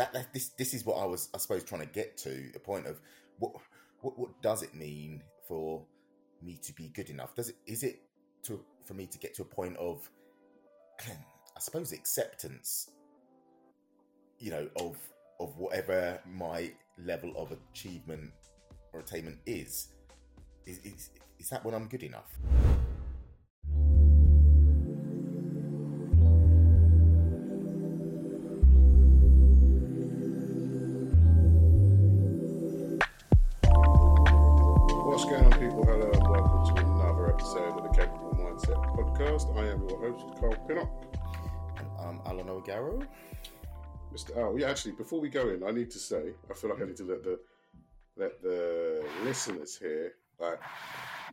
that, that this this is what I was I suppose trying to get to the point of what what what does it mean for me to be good enough? Does it is it to for me to get to a point of I suppose acceptance, you know, of of whatever my level of achievement or attainment is. Is is, is that when I'm good enough? Mr. Oh, yeah. Actually, before we go in, I need to say, I feel like I need to let the let the listeners hear, like,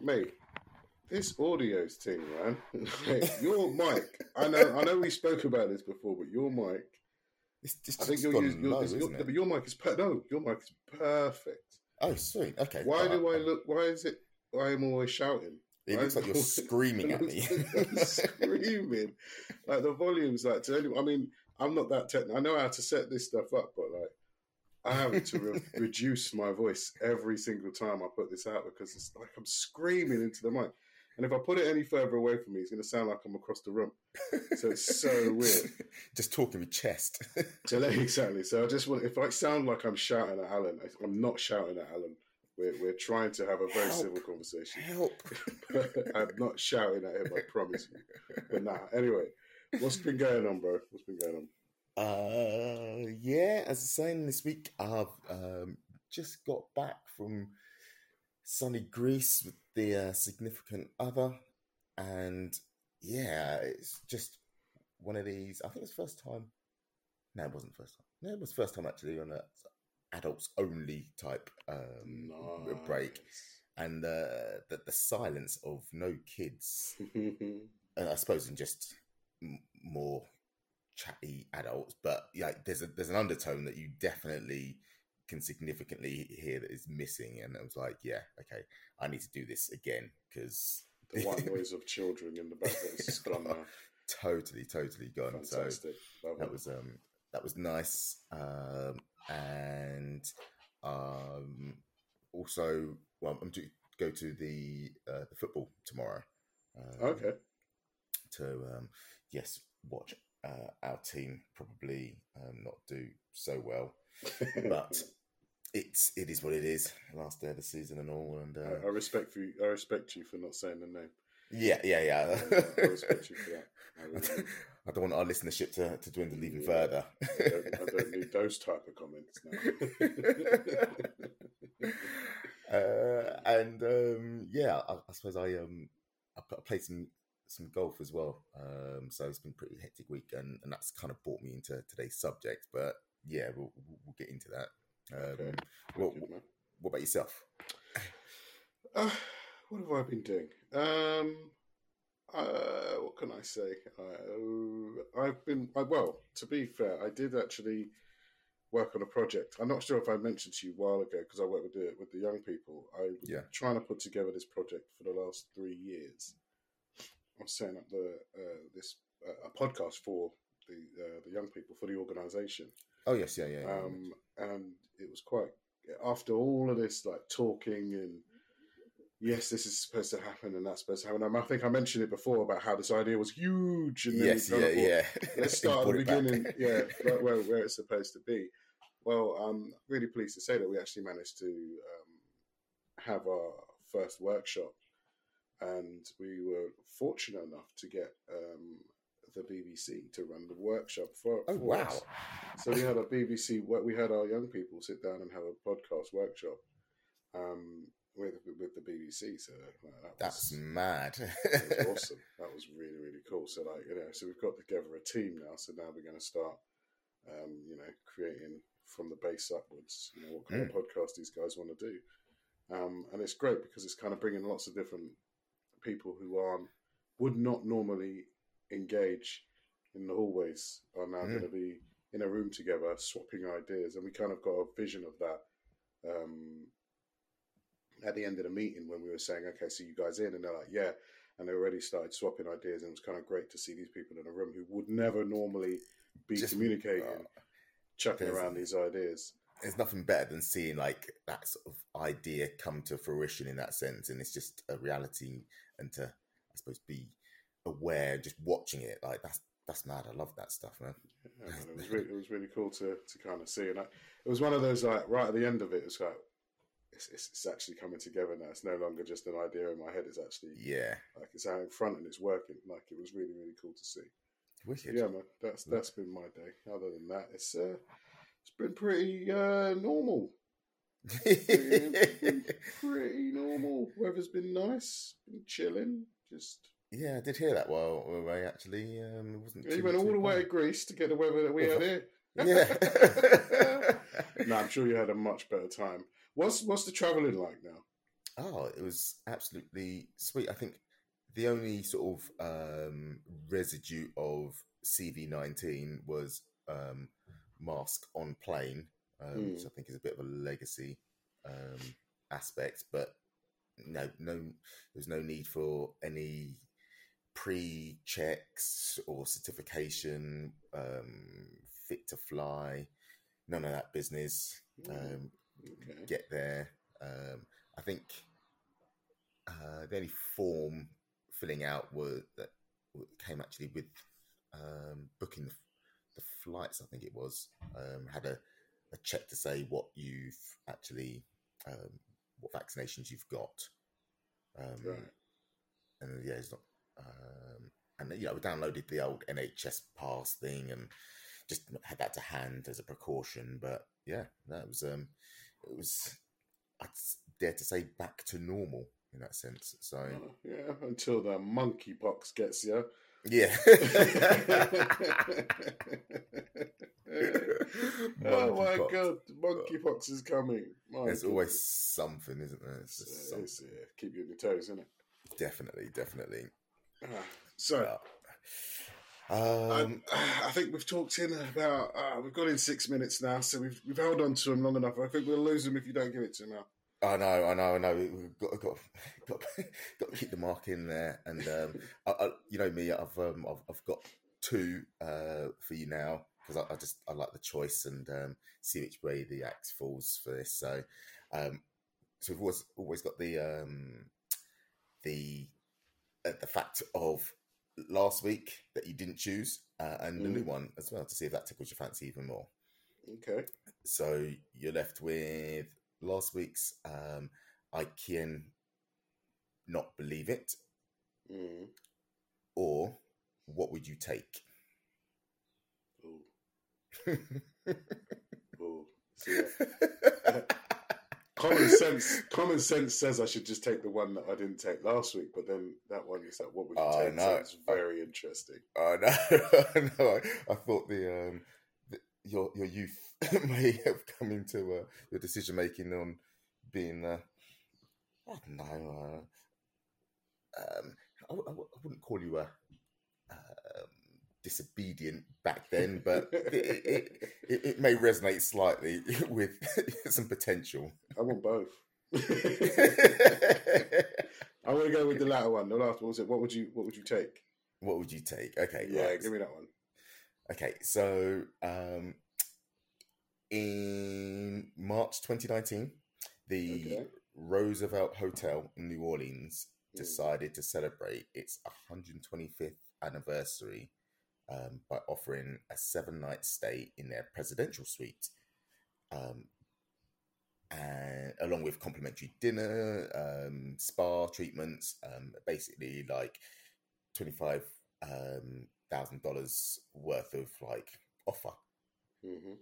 mate, this audio's thing, man. Like, your mic. I know, I know, we spoke about this before, but your mic. It's just, I think you're your, low, your, it? but your mic is per- no, your mic is perfect. Oh, sweet. Okay. Why do I look? Why is it? Why am I always shouting? It looks like you're screaming at me. Screaming. Like the volume's like to anyone. I mean, I'm not that technical. I know how to set this stuff up, but like I have to re- reduce my voice every single time I put this out because it's like I'm screaming into the mic. And if I put it any further away from me, it's going to sound like I'm across the room. So it's so weird. just talking with chest. So exactly. So I just want, if I sound like I'm shouting at Alan, I'm not shouting at Alan. We're, we're trying to have a very Help. civil conversation. Help. I'm not shouting at him, I promise you. But nah, anyway, what's been going on, bro? What's been going on? Uh, yeah, as I was saying this week, I've um, just got back from sunny Greece with the uh, significant other, and yeah, it's just one of these. I think it's first time. No, it wasn't first time. No, it was first time actually on a adults only type um, break, and uh, the the silence of no kids and I suppose in just m- more chatty adults, but yeah, there's a there's an undertone that you definitely can significantly hear that is missing, and I was like, yeah, okay, I need to do this again because the white noise of children in the background is gone now. totally, totally gone. So Love that it. was um that was nice, um, and um also well, I'm to go to the uh, the football tomorrow. Um, Okay. to um, yes watch uh, our team probably um, not do so well, but it's it is what it is. Last day of the season and all, and I, I uh, respect you. I respect you for not saying the name. yeah, yeah, yeah. I respect you for that. I, really. I don't want our listenership to, to dwindle even Yeah. further. I, don't, I don't need those type of comments now. uh, and um, yeah, I, I suppose I um I, I played some some golf as well. Um, so it's been a pretty hectic week, and, and that's kind of brought me into today's subject. But yeah, we'll we'll, we'll get into that. Um, Okay. what, what about yourself? Uh, what have I been doing? Um, uh, what can I say? Uh, I've been I, well. To be fair, I did actually work on a project. I'm not sure if I mentioned to you a while ago because I work with the with the young people. I was Yeah. trying to put together this project for the last three years. I'm setting up the uh, this uh, a podcast for the uh, the young people for the organisation Oh yes, yeah, yeah. yeah. um, and it was quite after all of this like talking and yes this is supposed to happen and that's supposed to happen i think i mentioned it before about how this idea was huge and yes, yeah, kind of thought, yeah. let's start at the beginning yeah right where, where it's supposed to be well i'm really pleased to say that we actually managed to um, have our first workshop and we were fortunate enough to get um, the bbc to run the workshop for, oh for wow! us. So we had a BBC. We had our young people sit down and have a podcast workshop um, with with the BBC. So uh, that That's mad. that was awesome. That was really really cool. So like you know, so we've got together a team now. So now we're going to start, um, you know, creating from the base upwards. You know, what kind of podcast these guys want to do, um, and it's great because it's kind of bringing lots of different people who aren't would not normally engage in the hallways are now Mm. going to be in a room together swapping ideas and we kind of got a vision of that um, at the end of the meeting when we were saying okay so you guys in and they're like yeah and they already started swapping ideas and it was kind of great to see these people in a room who would never normally be Just- communicating uh, chucking around these ideas. There's nothing better than seeing like that sort of idea come to fruition in that sense and it's just a reality and to i suppose be aware just watching it like that's that's mad i love that stuff man Yeah, man, it was really, it was really cool to to kind of see, and I, it was one of those like right at the end of it, it's like it's, it's, it's actually coming together now. It's no longer just an idea in my head. It's actually yeah like it's out in front and it's working. Like it was really really cool to see. wicked Yeah, man, that's that's been my day. Other than that, it's uh, it's been pretty uh, normal. Pretty normal. Weather's been nice. Been chilling. Just yeah i did hear that while we were away actually um it wasn't he went all the way to. Greece to get the weather that we had here. yeah no, I'm sure you had a much better time. What's what's the travelling like now? Oh, it was absolutely sweet. I think the only sort of um, residue of CV19 was um, mask on plane, um, which I think is a bit of a legacy um, aspect. But no, no, there's no need for any pre-checks or certification, um, fit to fly, none of that business. Um, Okay. get there. Um, I think uh, the only form filling out were that came actually with um, booking the flights. I think it was um, had a, a check to say what you've actually um, what vaccinations you've got. Um, Right. And yeah, it's not. Um, and you know, we downloaded the old NHS pass thing and just had that to hand as a precaution. But yeah, that was um, it was I'd dare to say back to normal in that sense. So yeah, until the monkeypox gets you. Yeah. oh my Monkeypox. god, monkeypox is coming. My There's always something, isn't there? It's just It's, some- it's, uh, keep you on your toes, isn't it? definitely, definitely. Ah, So, Yeah. Um, I, I think we've talked in about. Uh, we've got in six minutes now, so we've we've held on to him long enough. I think we'll lose him if you don't give it to him now. I know, I know, I know. We've got, got, got, got to keep the mark in there, and um, I, I, you know me, I've, um, I've, I've got two uh, for you now because I, I just I like the choice and um, see which way the axe falls for this. So, um, so we've always always got the um, the uh, the fact of last week that you didn't choose, uh, and the new one as well to see if that tickles your fancy even more. Okay. So you're left with last week's um, I can not believe it, Mm. or what would you take? Ooh. Ooh. See, uh, common sense. Common sense says I should just take the one that I didn't take last week, but then that one is like, what would you Oh, take? no. Sounds very interesting. Oh no, no! I, I thought the, um, your your youth may have come into uh, your decision making on being. Uh, I don't know. Uh, um, I, w- I w- I wouldn't call you a um, disobedient back then, but it, it, it, it may resonate slightly with some potential. I want both. I want to go with the latter one. The last one was it. What would you What would you take? what would you take? Okay, Yeah, right. give me that one. Okay, so um, in March 2019, the Okay. Roosevelt Hotel in New Orleans Mm. decided to celebrate its 125th anniversary um, by offering a seven night stay in their presidential suite. Um, and along with complimentary dinner, um, spa treatments, um, basically like twenty five thousand um, dollars worth of like offer. hmm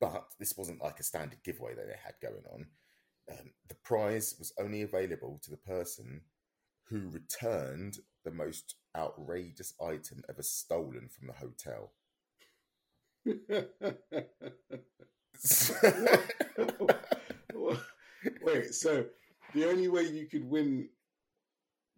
But this wasn't like a standard giveaway that they had going on. Um, the prize was only available to the person who returned the most outrageous item ever stolen from the hotel. Wait, so the only way you could win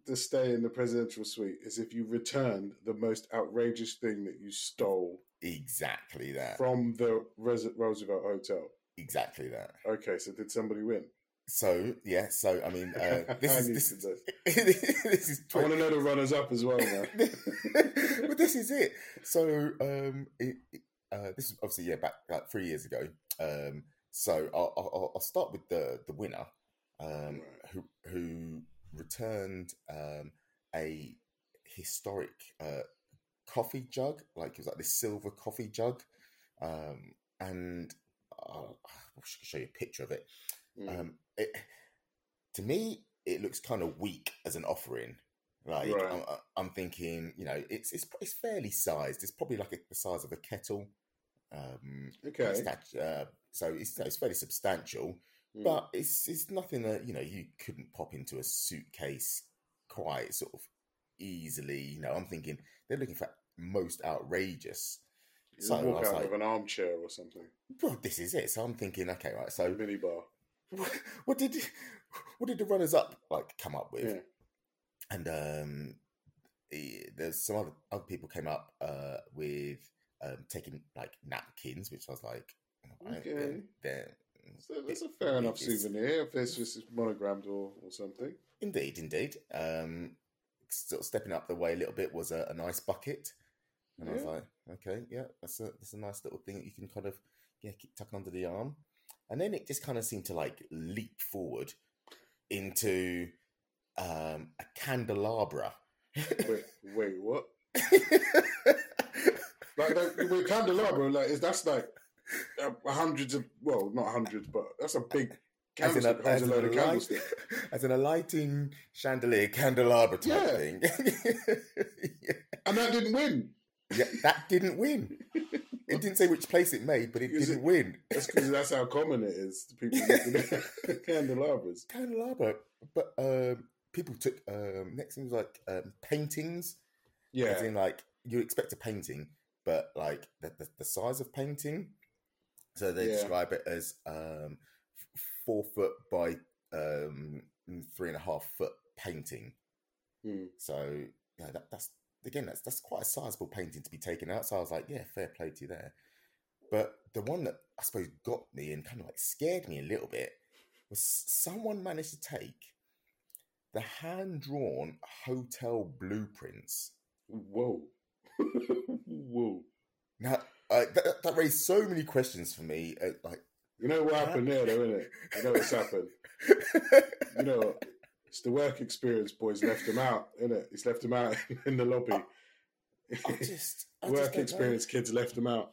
the stay in the presidential suite is if you returned the most outrageous thing that you stole exactly that. from the Res- Roosevelt Hotel. exactly that. Okay, so did somebody win? So yeah, so I mean, uh, this I is this, is- this is I want to know the runners up as well now. but this is it. So um, it, uh, this is obviously yeah back like three years ago. Um, so I'll, I'll, I'll start with the the winner, um, who who returned um, a historic uh, coffee jug, like it was like this silver coffee jug, um, and uh, I should show you a picture of it. Mm. Um, it, to me, it looks kind of weak as an offering. Like Right. I'm, I'm thinking, you know, it's it's it's fairly sized. It's probably like a, the size of a kettle. Um, okay. uh, so it's it's fairly substantial, Mm. but it's it's nothing that you know you couldn't pop into a suitcase quite sort of easily. You know, I'm thinking they're looking for most outrageous. You So walk out like, of an armchair or something. well, this is it. So I'm thinking, okay, right. So mini bar. what, what did what did the runners up like come up with? Yeah. And um, eh, there's some other other people came up uh, with um, taking like napkins, which I was like, Okay. they're- So that's a fair enough souvenir if it's just monogrammed or, or something. Indeed, indeed. Um, sort of stepping up the way a little bit was a, an ice bucket, and I was like, okay, yeah, that's a that's a nice little thing that you can kind of yeah keep tucking under the arm, and then it just kind of seemed to like leap forward into um, a candelabra. Wait, wait, what? Like, like with candelabra, like is that's like uh, hundreds of well, not hundreds, but that's a big as in a, as in a, light, as in a lighting chandelier candelabra type Yeah. thing. yeah. and that didn't win. Yeah, that didn't win. It didn't say which place it made, but it Is didn't it- win. That's because that's how common it is. People candelabras. candelabra, but um, people took um, next thing was like um, paintings. As Yeah, in, like you expect a painting, but like the, the, the size of painting. So they Yeah. describe it as um, four foot by um, three and a half foot painting. Hmm. So yeah, that, that's again that's that's quite a sizable painting to be taken out. So I was like, yeah, fair play to you there. But the one that I suppose got me and kind of like scared me a little bit was someone managed to take the hand drawn hotel blueprints. Whoa, whoa. Now uh, that, that raised so many questions for me. Uh, like, You know what happened there, though, isn't it? You know what's happened. You know? It's the work experience boys left him out, isn't it? He's left him out in the lobby. I just I work don't know. experience kids left him out.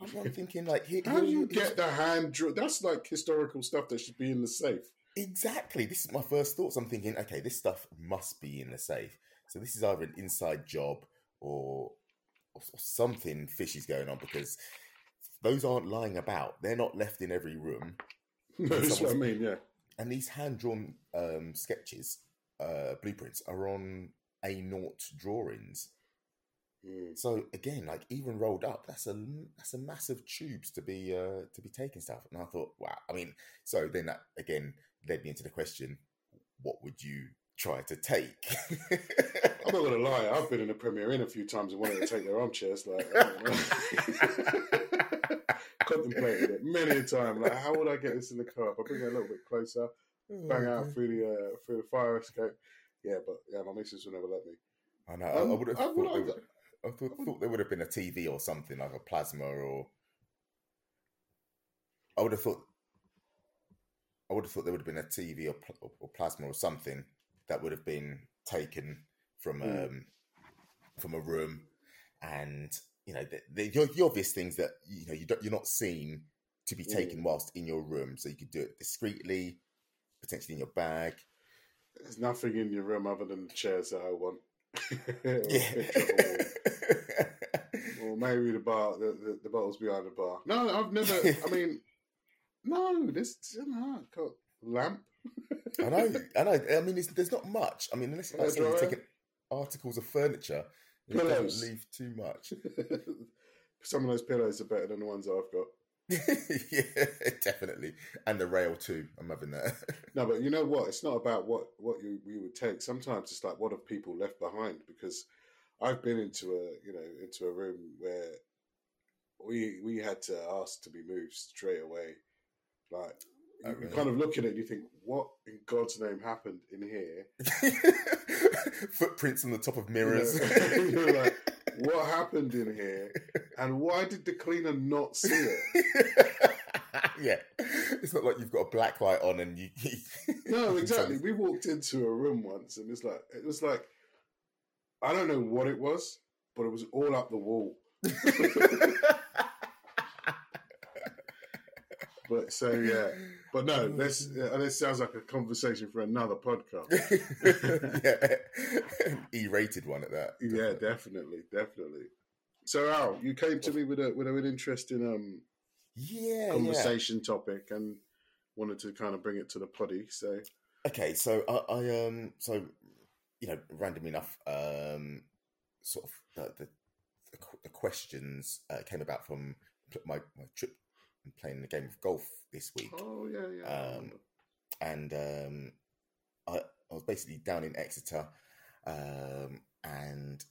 I'm, I'm thinking like, here, How do you get the hand draw? That's like historical stuff that should be in the safe. Exactly. This is my first thoughts. I'm thinking, okay, this stuff must be in the safe. So this is either an inside job or, or, or something fishy's going on because those aren't lying about. They're not left in every room. That's what I mean. Yeah. And these hand drawn um, sketches, uh, blueprints, are on A naught drawings. Mm. So again, like even rolled up, that's a that's a massive tubes to be uh, to be taking stuff. And I thought, wow. I mean, so then that again led me into the question: What would you try to take? I'm not gonna lie. I've been in a Premier Inn a few times and wanted to take their armchairs. Like, I don't know. contemplated it many a time. Like, how would I get this in the car? If I bring it a little bit closer, bang out through the uh, through the fire escape. Yeah, but yeah, my missus would never let me. I know. I- I, Um, would have I thought, would- there I would- would- I thought, thought there would have been a TV or something like a plasma, or I would have thought. I would have thought there would have been a TV or, pl- or plasma or something that would have been taken from Mm. um, from a room, and you know the, the, the, the obvious things that you know you don't, you're not seen to be Mm. taken whilst in your room, so you could do it discreetly, potentially in your bag. There's nothing in your room other than the chairs that I want. Yeah. picture of a wall. or maybe the bar, the, the, the bottles behind the bar. No, I've never. I mean, no, this no, lamp. I know, I know. I mean, it's, there's not much. I mean, unless like, you're taking articles of furniture, it Pillows. leave too much. Some of those pillows are better than the ones I've got. yeah, definitely. And the rail too. I'm having that. No, but you know what? It's not about what what you you would take. Sometimes it's like what have people left behind? Because I've been into a you know into a room where we we had to ask to be moved straight away. Like you, kind of look at it, and you think, what in God's name happened in here? Footprints on the top of mirrors. you're like, what happened in here, and why did the cleaner not see it? yeah, it's not like you've got a black light on and you. no, exactly. We walked into a room once, and it's like it was like I don't know what it was, but it was all up the wall. But so yeah, but no, this uh, this sounds like a conversation for another podcast. yeah, E-rated one at that. Yeah, definitely, definitely. So Al, you came to me with a with an interesting um yeah conversation yeah. topic and wanted to kind of bring it to the poddy. So okay, so I, I um so you know random enough um sort of the the, the questions uh, came about from my my trip and playing the game of golf this week. Oh yeah, yeah. Um, and um, I, I was basically down in Exeter, um, and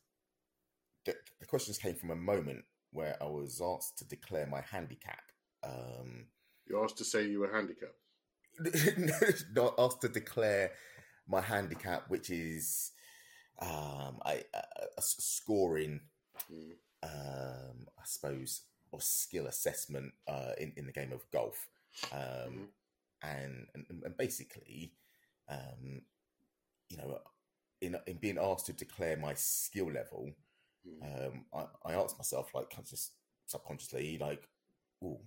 the, the, questions came from a moment where I was asked to declare my handicap. Um, you asked to say you were handicapped. not asked to declare my handicap, which is um, I, a, a scoring, mm. um, I suppose, or skill assessment uh, in in the game of golf, um, mm-hmm. and, and, and basically, um, you know, in in being asked to declare my skill level, mm. um, I, I asked myself like just subconsciously like, oh,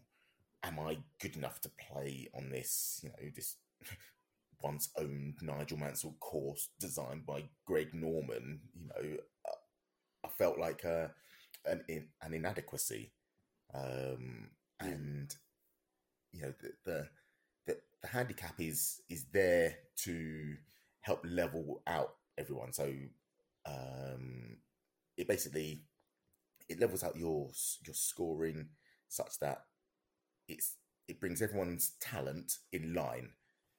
am I good enough to play on this? You know, this once owned Nigel Mansell course designed by Greg Norman. You know, I felt like a, an an inadequacy um, and you know the, the the the handicap is is there to help level out everyone. So um, it basically it levels out your your scoring such that it's it brings everyone's talent in line.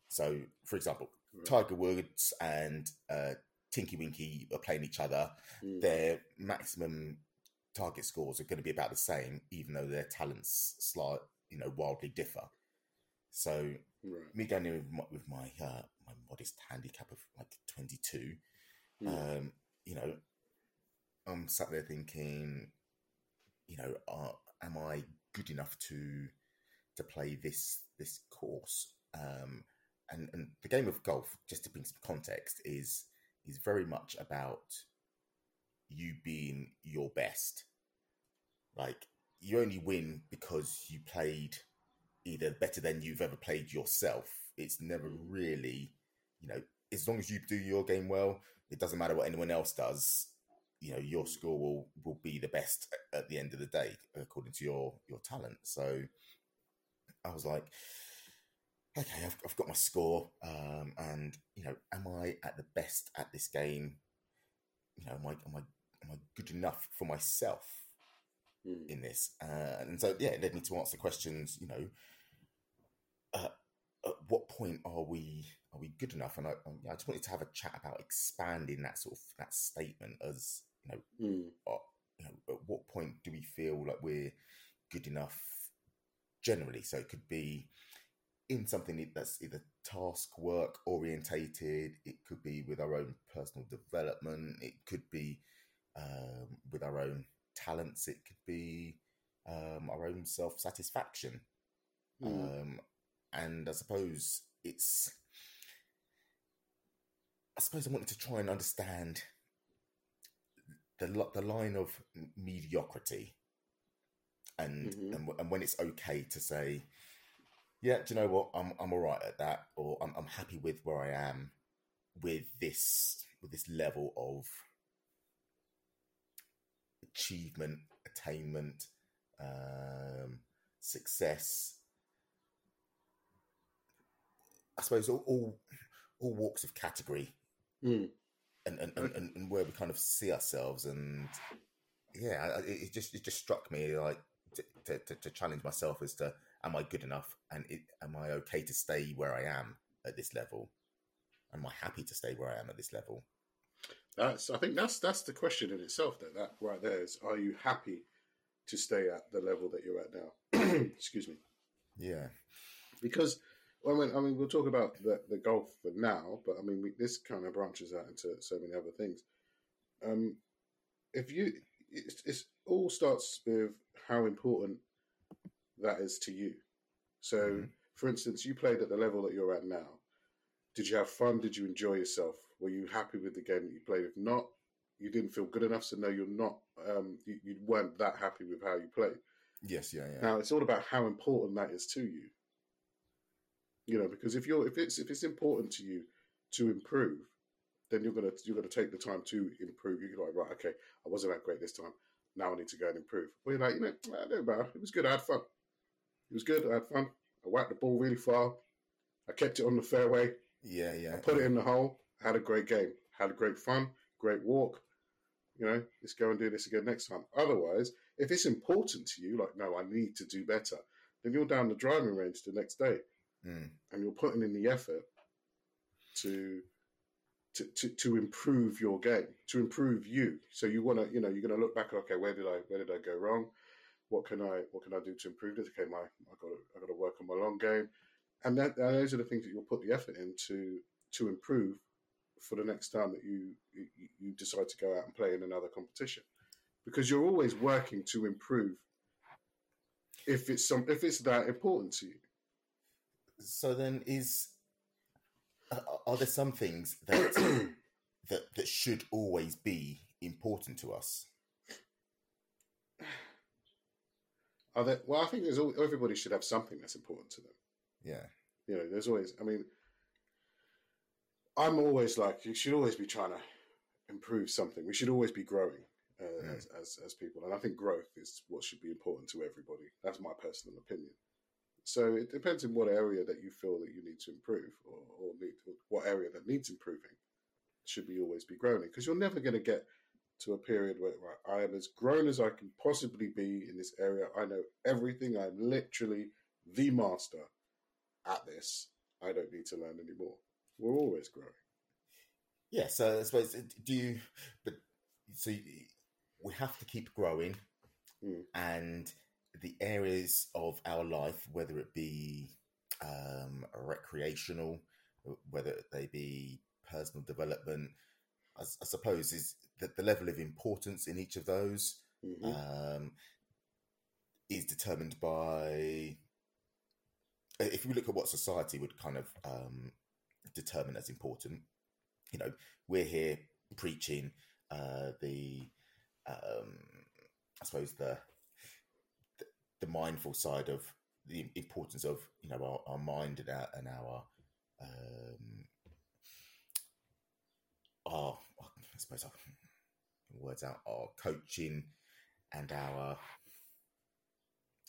So, for example, right. Tiger Woods and uh, Tinky Winky are playing each other. Mm. Their maximum target scores are going to be about the same, even though their talents slight, you know, wildly differ. So right. me going in with my, with my, uh, my modest handicap of like twenty two, mm. um, you know, I'm sat there thinking, you know, uh, am I good enough to to play this this course? Um, and and the game of golf, just to bring some context, is is very much about you being your best. Like you only win because you played either better than you've ever played yourself. It's never really, you know, as long as you do your game well, it doesn't matter what anyone else does. You know, your score will will be the best at the end of the day according to your your talent. So I was like, okay, I've, I've got my score, um, and you know, am I at the best at this game? You know, am I am I am I good enough for myself mm. in this? Uh, and so, yeah, it led me to answer questions. You know, uh, at what point are we are we good enough? And I, I just wanted to have a chat about expanding that sort of that statement as you know, mm. uh, you know, at what point do we feel like we're good enough generally? So it could be in something that's either task work orientated, it could be with our own personal development, it could be um, with our own talents, it could be um, our own self satisfaction. Mm. Um, and I suppose it's, I suppose I wanted to try and understand the the line of mediocrity, and mm-hmm. and, and when it's okay to say yeah, do you know what? I'm I'm all right at that, or I'm I'm happy with where I am with this with this level of achievement, attainment, um, success. I suppose all all, all walks of category, mm. and, and, and, and where we kind of see ourselves, and yeah, it, it just it just struck me like to, to, to challenge myself as to am I good enough and it, am I okay to stay where I am at this level? Am I happy to stay where I am at this level? That's I think that's that's the question in itself. That that right there is: Are you happy to stay at the level that you're at now? Excuse me. Yeah. Because I mean, I mean, we'll talk about the, the golf for now, but I mean, we, this kind of branches out into so many other things. Um, if you it's, it's all starts with how important that is to you. So, Mhm. for instance, you played at the level that you're at now. Did you have fun? Did you enjoy yourself? Were you happy with the game that you played? If not, you didn't feel good enough. So no, you're not. Um, you, you weren't that happy with how you played. Yes, yeah, yeah. Now it's all about how important that is to you. You know, because if you're if it's if it's important to you to improve, then you're gonna you're gonna take the time to improve. You're like, right, okay, I wasn't that great this time. Now I need to go and improve. Well, you're like, you know, I don't matter. It was good. I had fun. It was good. I had fun. I whacked the ball really far. I kept it on the fairway. Yeah, yeah. I put it in the hole. Had a great game. Had a great fun. Great walk. You know, let's go and do this again next time. Otherwise, if it's important to you, like, no, I need to do better, then you're down the driving range the next day Mm. and you're putting in the effort to to, to, to improve your game, to improve you. So you want to, you know, you're going to look back. Okay, where did I, where did I go wrong? What can I, what can I do to improve this? Okay, my, I got, I got to work on my long game, and that, those are the things that you'll put the effort in to, to improve for the next time that you, you, you decide to go out and play in another competition, because you're always working to improve. If it's some, if it's that important to you, So then, is uh, are there some things that that that should always be important to us? Are there, well, I think there's al- everybody should have something that's important to them. Yeah, You know, there's always. I mean, I'm always like you should always be trying to improve something. We should always be growing uh, Mm. as, as as people, and I think growth is what should be important to everybody. That's my personal opinion. So it depends in what area that you feel that you need to improve, or, or need or what area that needs improving should be always be growing because you're never going to get to a period where right, I am as grown as I can possibly be in this area. I know everything. I'm literally the master at this. I don't need to learn anymore. We're always growing. yeah. So I suppose do you? But so you- we have to keep growing, Mm. and the areas of our life, whether it be um, recreational, whether they be personal development, I suppose is that the level of importance in each of those hmm um, is determined by if we look at what society would kind of um, determine as important. You know, we're here preaching uh, the, um, I suppose the, the the mindful side of the importance of you know our, our mind and our and our um, our I suppose our words out our coaching and our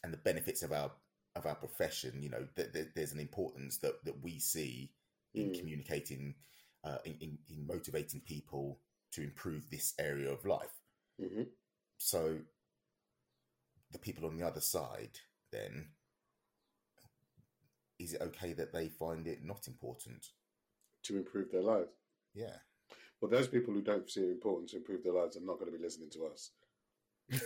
and the benefits of our of our profession you know th- th- there's an importance that that we see in Mm. communicating uh, in, in, in motivating people to improve this area of life hmm so the people on the other side then is it okay that they find it not important To improve their lives. yeah Well, those people who don't see it important to improve their lives are not going to be listening to us.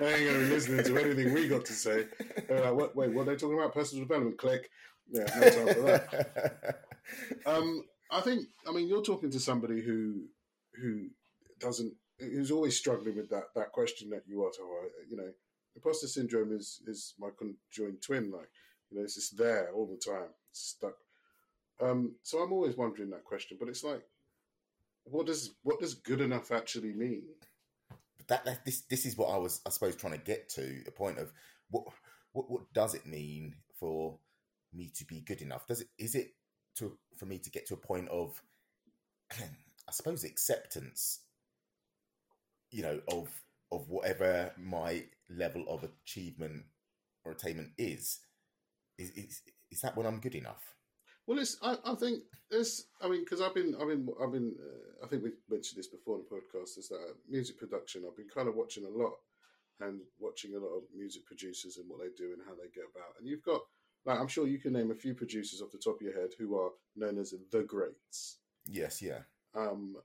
They ain't going to be listening to anything we got to say. They're like, what, wait, what are they talking about? Personal development? Click. Yeah, no time for that. Um, I think. I mean, you're talking to somebody who who doesn't who's always struggling with that that question that you asked. Oh, you know, imposter syndrome is is my conjoined twin. Like, you know, it's just there all the time, it's stuck. Um, so I'm always wondering that question. But it's like, what does what does good enough actually mean? that, that this this is what I was I suppose trying to get to the point of what what what does it mean for me to be good enough? Does it is it to for me to get to a point of I suppose acceptance, you know, of of whatever my level of achievement or attainment is. Is is, is that when I'm good enough? Well, it's. I, I think this. I mean, because I've been, I've been, I've been. Uh, I think we mentioned this before in the podcast. Is that music production? I've been kind of watching a lot and watching a lot of music producers and what they do and how they get about. And you've got, like, I'm sure you can name a few producers off the top of your head who are known as the greats. Yes, yeah, Um,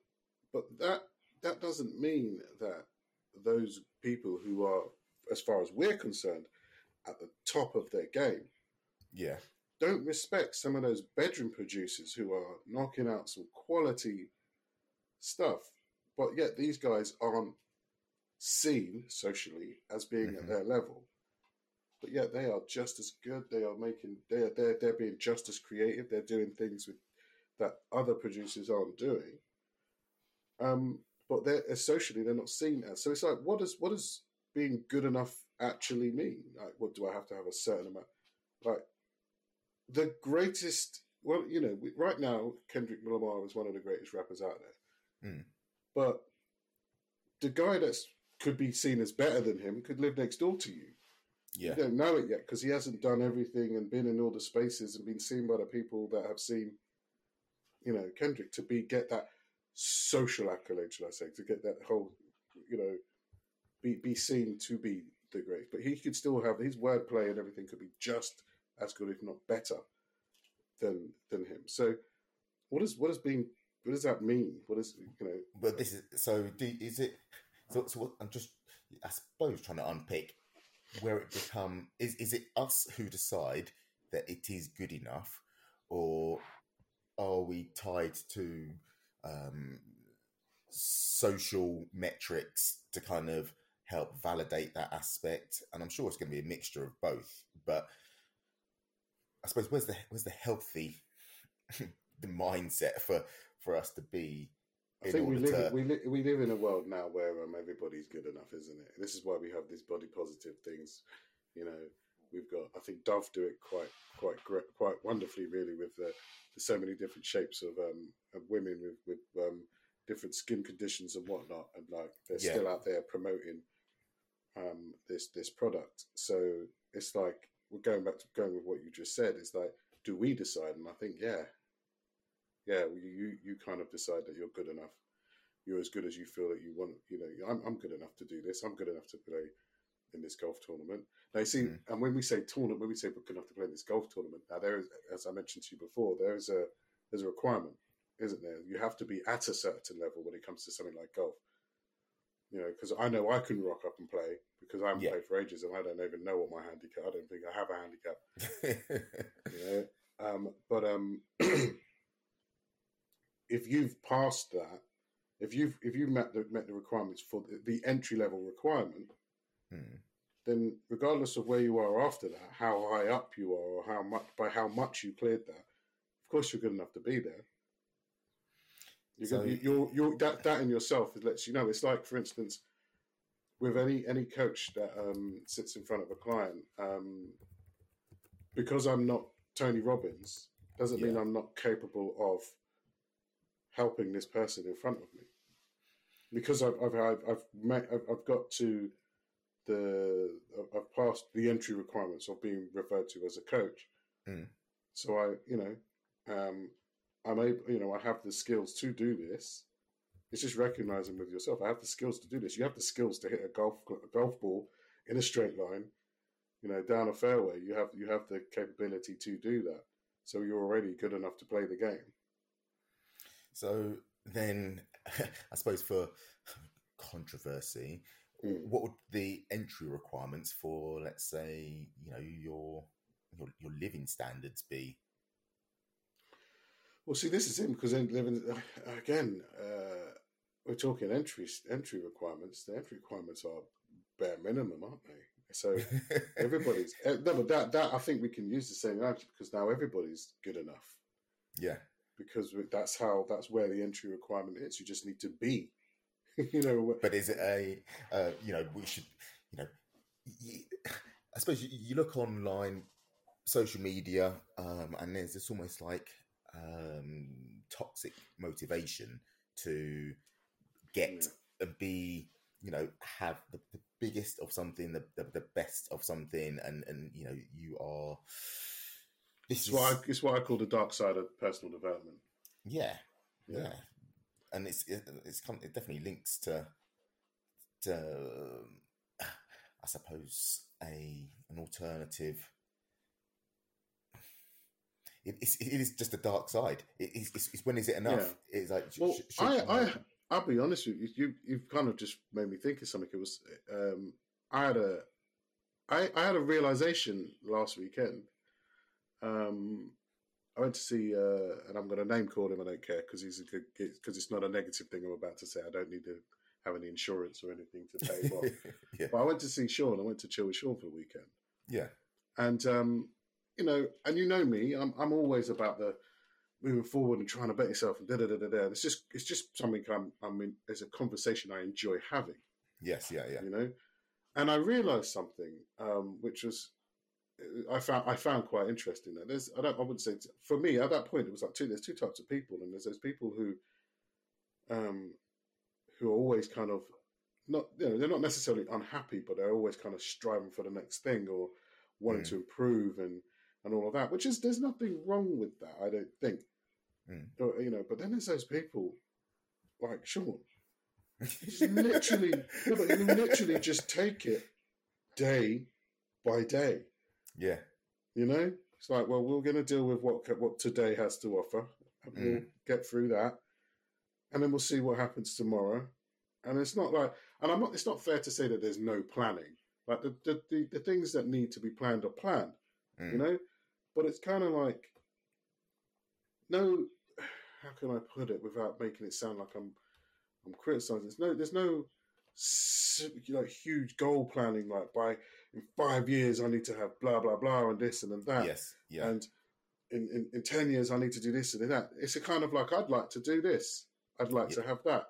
but that that doesn't mean that those people who are, as far as we're concerned, at the top of their game yeah, don't respect some of those bedroom producers who are knocking out some quality stuff but yet these guys aren't seen socially as being mm-hmm. at their level. But yet they are just as good. They are making they are they're, they're being just as creative. They're doing things with that other producers aren't doing. Um, but they're socially they're not seen as. So it's like, what does what does being good enough actually mean? Like, what do I have to have a certain amount? Like the greatest. Well, you know, right now Kendrick Lamar is one of the greatest rappers out there. Mm. But the guy that's could be seen as better than him could live next door to you. Yeah. You don't know it yet because he hasn't done everything and been in all the spaces and been seen by the people that have seen, you know, Kendrick to be get that social accolade, should I say, to get that whole, you know, be be seen to be the great. But he could still have his wordplay and everything could be just as good, if not better, than than him. So, what is what is being what does that mean? What is you know? But uh, this is so. Do, is it? So, so what, I'm just, I suppose, trying to unpick where it become is. Is it us who decide that it is good enough, or are we tied to um, social metrics to kind of help validate that aspect? And I'm sure it's going to be a mixture of both. But I suppose where's the where's the healthy the mindset for for us to be. I think we live to... we, li- we live in a world now where um, everybody's good enough, isn't it? This is why we have these body positive things. You know, we've got I think Dove do it quite quite great, quite wonderfully, really, with the, the so many different shapes of um, of women with with um, different skin conditions and whatnot, and like they're yeah. still out there promoting um, this this product. So it's like we're going back to going with what you just said. It's like, do we decide? And I think, yeah, yeah, you you kind of decide that you're good enough. You're as good as you feel that you want. You know, I'm I'm good enough to do this. I'm good enough to play in this golf tournament. Now, you see, mm. and when we say tournament, when we say good enough to play in this golf tournament, now there is, as I mentioned to you before, there is a there's a requirement, isn't there? You have to be at a certain level when it comes to something like golf. You know, because I know I can rock up and play because I haven't yeah. played for ages and I don't even know what my handicap. I don't think I have a handicap. you know, um, but um, if you've passed that, if you've if you met the met the requirements for the, the entry level requirement, hmm. then regardless of where you are after that, how high up you are, or how much by how much you cleared that, of course you're good enough to be there. You're, so, gonna, you're, you're, that that in yourself lets you know. It's like, for instance, with any any coach that um, sits in front of a client, um, because I'm not Tony Robbins, doesn't yeah. mean I'm not capable of helping this person in front of me because I've I've I've, I've, met, I've, I've got to the I've passed the entry requirements of being referred to as a coach. Mm. So I, you know, um, I'm able, you know, I have the skills to do this. It's just recognizing with yourself. I have the skills to do this. You have the skills to hit a golf a golf ball in a straight line, you know, down a fairway. You have you have the capability to do that. So you're already good enough to play the game. So then, I suppose for controversy, mm. what would the entry requirements for, let's say, you know, your your, your living standards be? Well, see, this is it because living again, uh, we're talking entry entry requirements. The entry requirements are bare minimum, aren't they? So everybody's eh, no, but that that I think we can use the same answer because now everybody's good enough. Yeah, because that's how that's where the entry requirement is. You just need to be, you know. But is it a uh, you know we should you know I suppose you, you, look online, social media, um, and there's this almost like um, toxic motivation to get mm. and be you know have the, the biggest of something, the, the, the best of something, and and you know you are this is why it's what I call the dark side of personal development. Yeah, yeah, yeah. and it's it, it's it definitely links to to I suppose a an alternative. It, it's, it is just a dark side. It, it's, it's, when is it enough? Yeah. It's like well, I, I I'll be honest with you. You you've kind of just made me think of something. It was um, I had a I, I had a realization last weekend um, I went to see, uh, and I'm going to name call him. I don't care because he's because it's not a negative thing I'm about to say. I don't need to have any insurance or anything to pay off. yeah. But I went to see Sean. I went to chill with Sean for the weekend, Yeah. and um, you know, and you know me, I'm I'm always about the moving forward and trying to bet yourself and da da da da da. It's just it's just something I'm I mean, it's a conversation I enjoy having. Yes. Yeah. Yeah. you know. And I realised something, um, which was I found I found quite interesting. That there's I don't I wouldn't say it's- for me at that point it was like two there's two types of people, and there's those people who, um, who are always kind of not you know they're not necessarily unhappy, but they're always kind of striving for the next thing or wanting Mm. to improve and and all of that. Which is there's nothing wrong with that. I don't think. Mm. Or, you know, but then there's those people like Sean just literally, no, but you literally just take it day by day. Yeah. You know, it's like, well, we're going to deal with what what today has to offer, and we'll get through that, and then we'll see what happens tomorrow. And it's not like, and I'm not. It's not fair to say that there's no planning. Like the the, the, the things that need to be planned are planned. Mm. You know, but it's kind of like, no, how can I put it without making it sound like I'm I'm criticizing. There's no, there's no, s- like huge goal planning. Like by in five years, I need to have blah blah blah and this and then that. Yes. Yeah. And in, in in ten years, I need to do this and that. It's a kind of like I'd like to do this. I'd like to have that.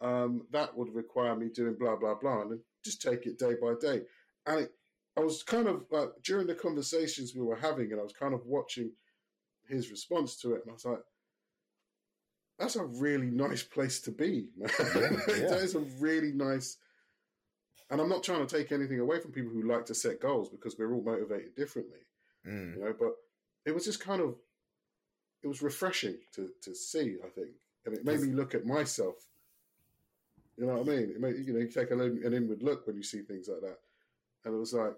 Um, that would require me doing blah blah blah, and just take it day by day. And it, I was kind of like during the conversations we were having, and I was kind of watching his response to it, and I was like, "That's a really nice place to be, man. yeah. that is a really nice." And I'm not trying to take anything away from people who like to set goals because we're all motivated differently, Mm. you know. But it was just kind of, it was refreshing to to see. I think, and it made me look at myself. You know what I mean? It made, you know, you take a, an inward look when you see things like that, and it was like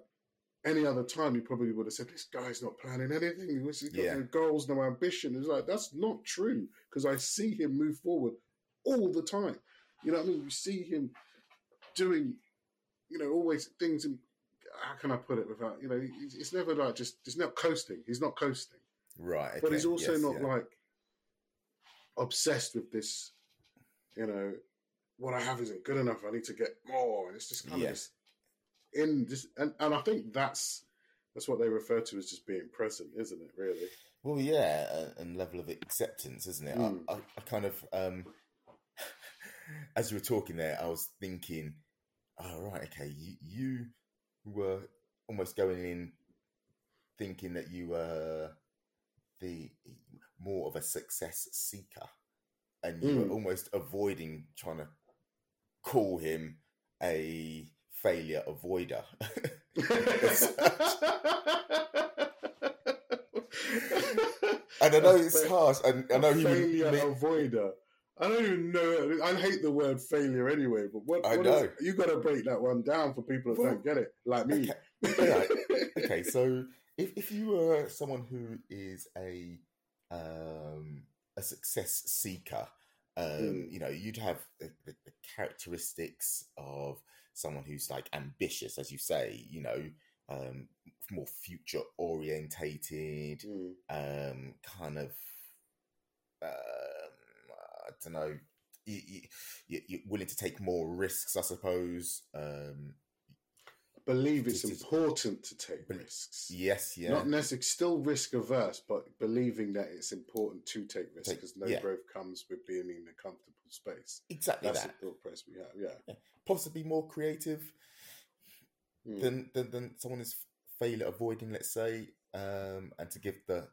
any other time you probably would have said, "This guy's not planning anything. He's got Yeah. no goals, no ambition." It's like that's not true because I see him move forward all the time. You know what I mean? You see him doing, you know, always things. In, how can I put it without, you know, it's, it's never like just. It's not coasting. He's not coasting Right. but he's also yes, not yeah. like obsessed with this. You know, what I have isn't good enough. I need to get more, and it's just kind Yeah. of in this, and and I think that's that's what they refer to as just being present, isn't it? Really? Well, yeah, a- and level of acceptance, isn't it? Mm. I, I, I kind of, um, as you were talking there, I was thinking, oh, right, okay, you, you were almost going in thinking that you were the more of a success seeker, and you Mm. were almost avoiding trying to call him a failure avoider. And I know it's harsh, and I know he would avoider. I don't even know. I hate the word failure anyway. But what, I what is- know. you got to break that one down for people that Well, don't get it, like me. Okay. okay, so if, if you were someone who is a um, a success seeker, um, Mm. you know, you'd have the, the, the characteristics of someone who's like ambitious, as you say, you know, um, more future orientated, Mm. um, kind of, um, I don't know, you, you, you- you're willing to take more risks, I suppose. Um, Believe it's important to take risks. yes, yeah. Not necessarily still risk averse, but believing that it's important to take risks because no yeah. growth comes with being in a comfortable space. exactly That's that. the thought process we have. Yeah. Possibly more creative Mm. than, than than someone is failure avoiding, let's say, um, and to give the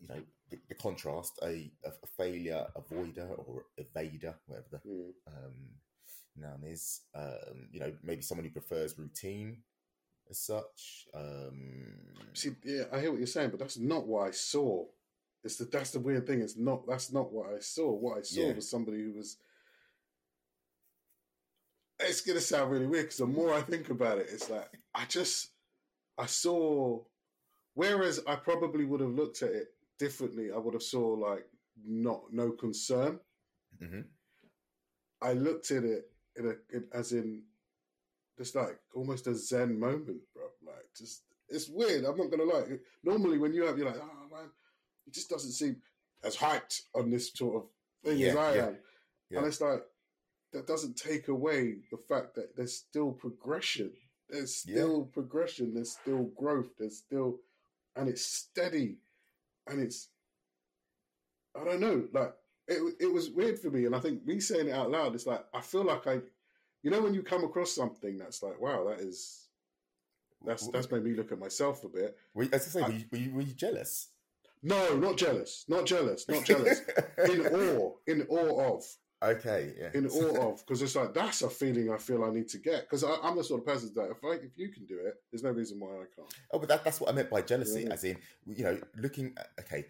you know the, the contrast, a, a failure avoider or evader, whatever the Mm. um, noun is. Um, you know, maybe someone who prefers routine as such. Um, See, yeah, I hear what you're saying, but that's not what I saw. It's the that's the weird thing. It's not that's not what I saw. What I saw Yeah. was somebody who was. It's gonna sound really weird because the more I think about it, it's like I just I saw. Whereas I probably would have looked at it differently. I would have saw like not no concern. mhm. I looked at it in a in, as in just like almost a zen moment, bro. Like just it's weird. I'm not gonna lie. Normally, when you have, you're like, oh man, it just doesn't seem as hyped on this sort of thing Yeah, as I yeah, am. yeah. And it's like that doesn't take away the fact that there's still progression. There's still progression. There's still growth. There's still, and it's steady, and it's. I don't know. Like it, it was weird for me, and I think me saying it out loud, it's like I feel like I, you know, when you come across something that's like, wow, that is, that's that's made me look at myself a bit. Were you, as I say, I- were you, were you, were you jealous? No, not jealous, not jealous, not jealous. in awe, in awe of. Okay, yeah. in awe of because it's like that's a feeling I feel I need to get because I'm the sort of person that if I if you can do it, there's no reason why I can't. Oh, but that, that's what I meant by jealousy, Yeah. as in, you know, looking at, okay,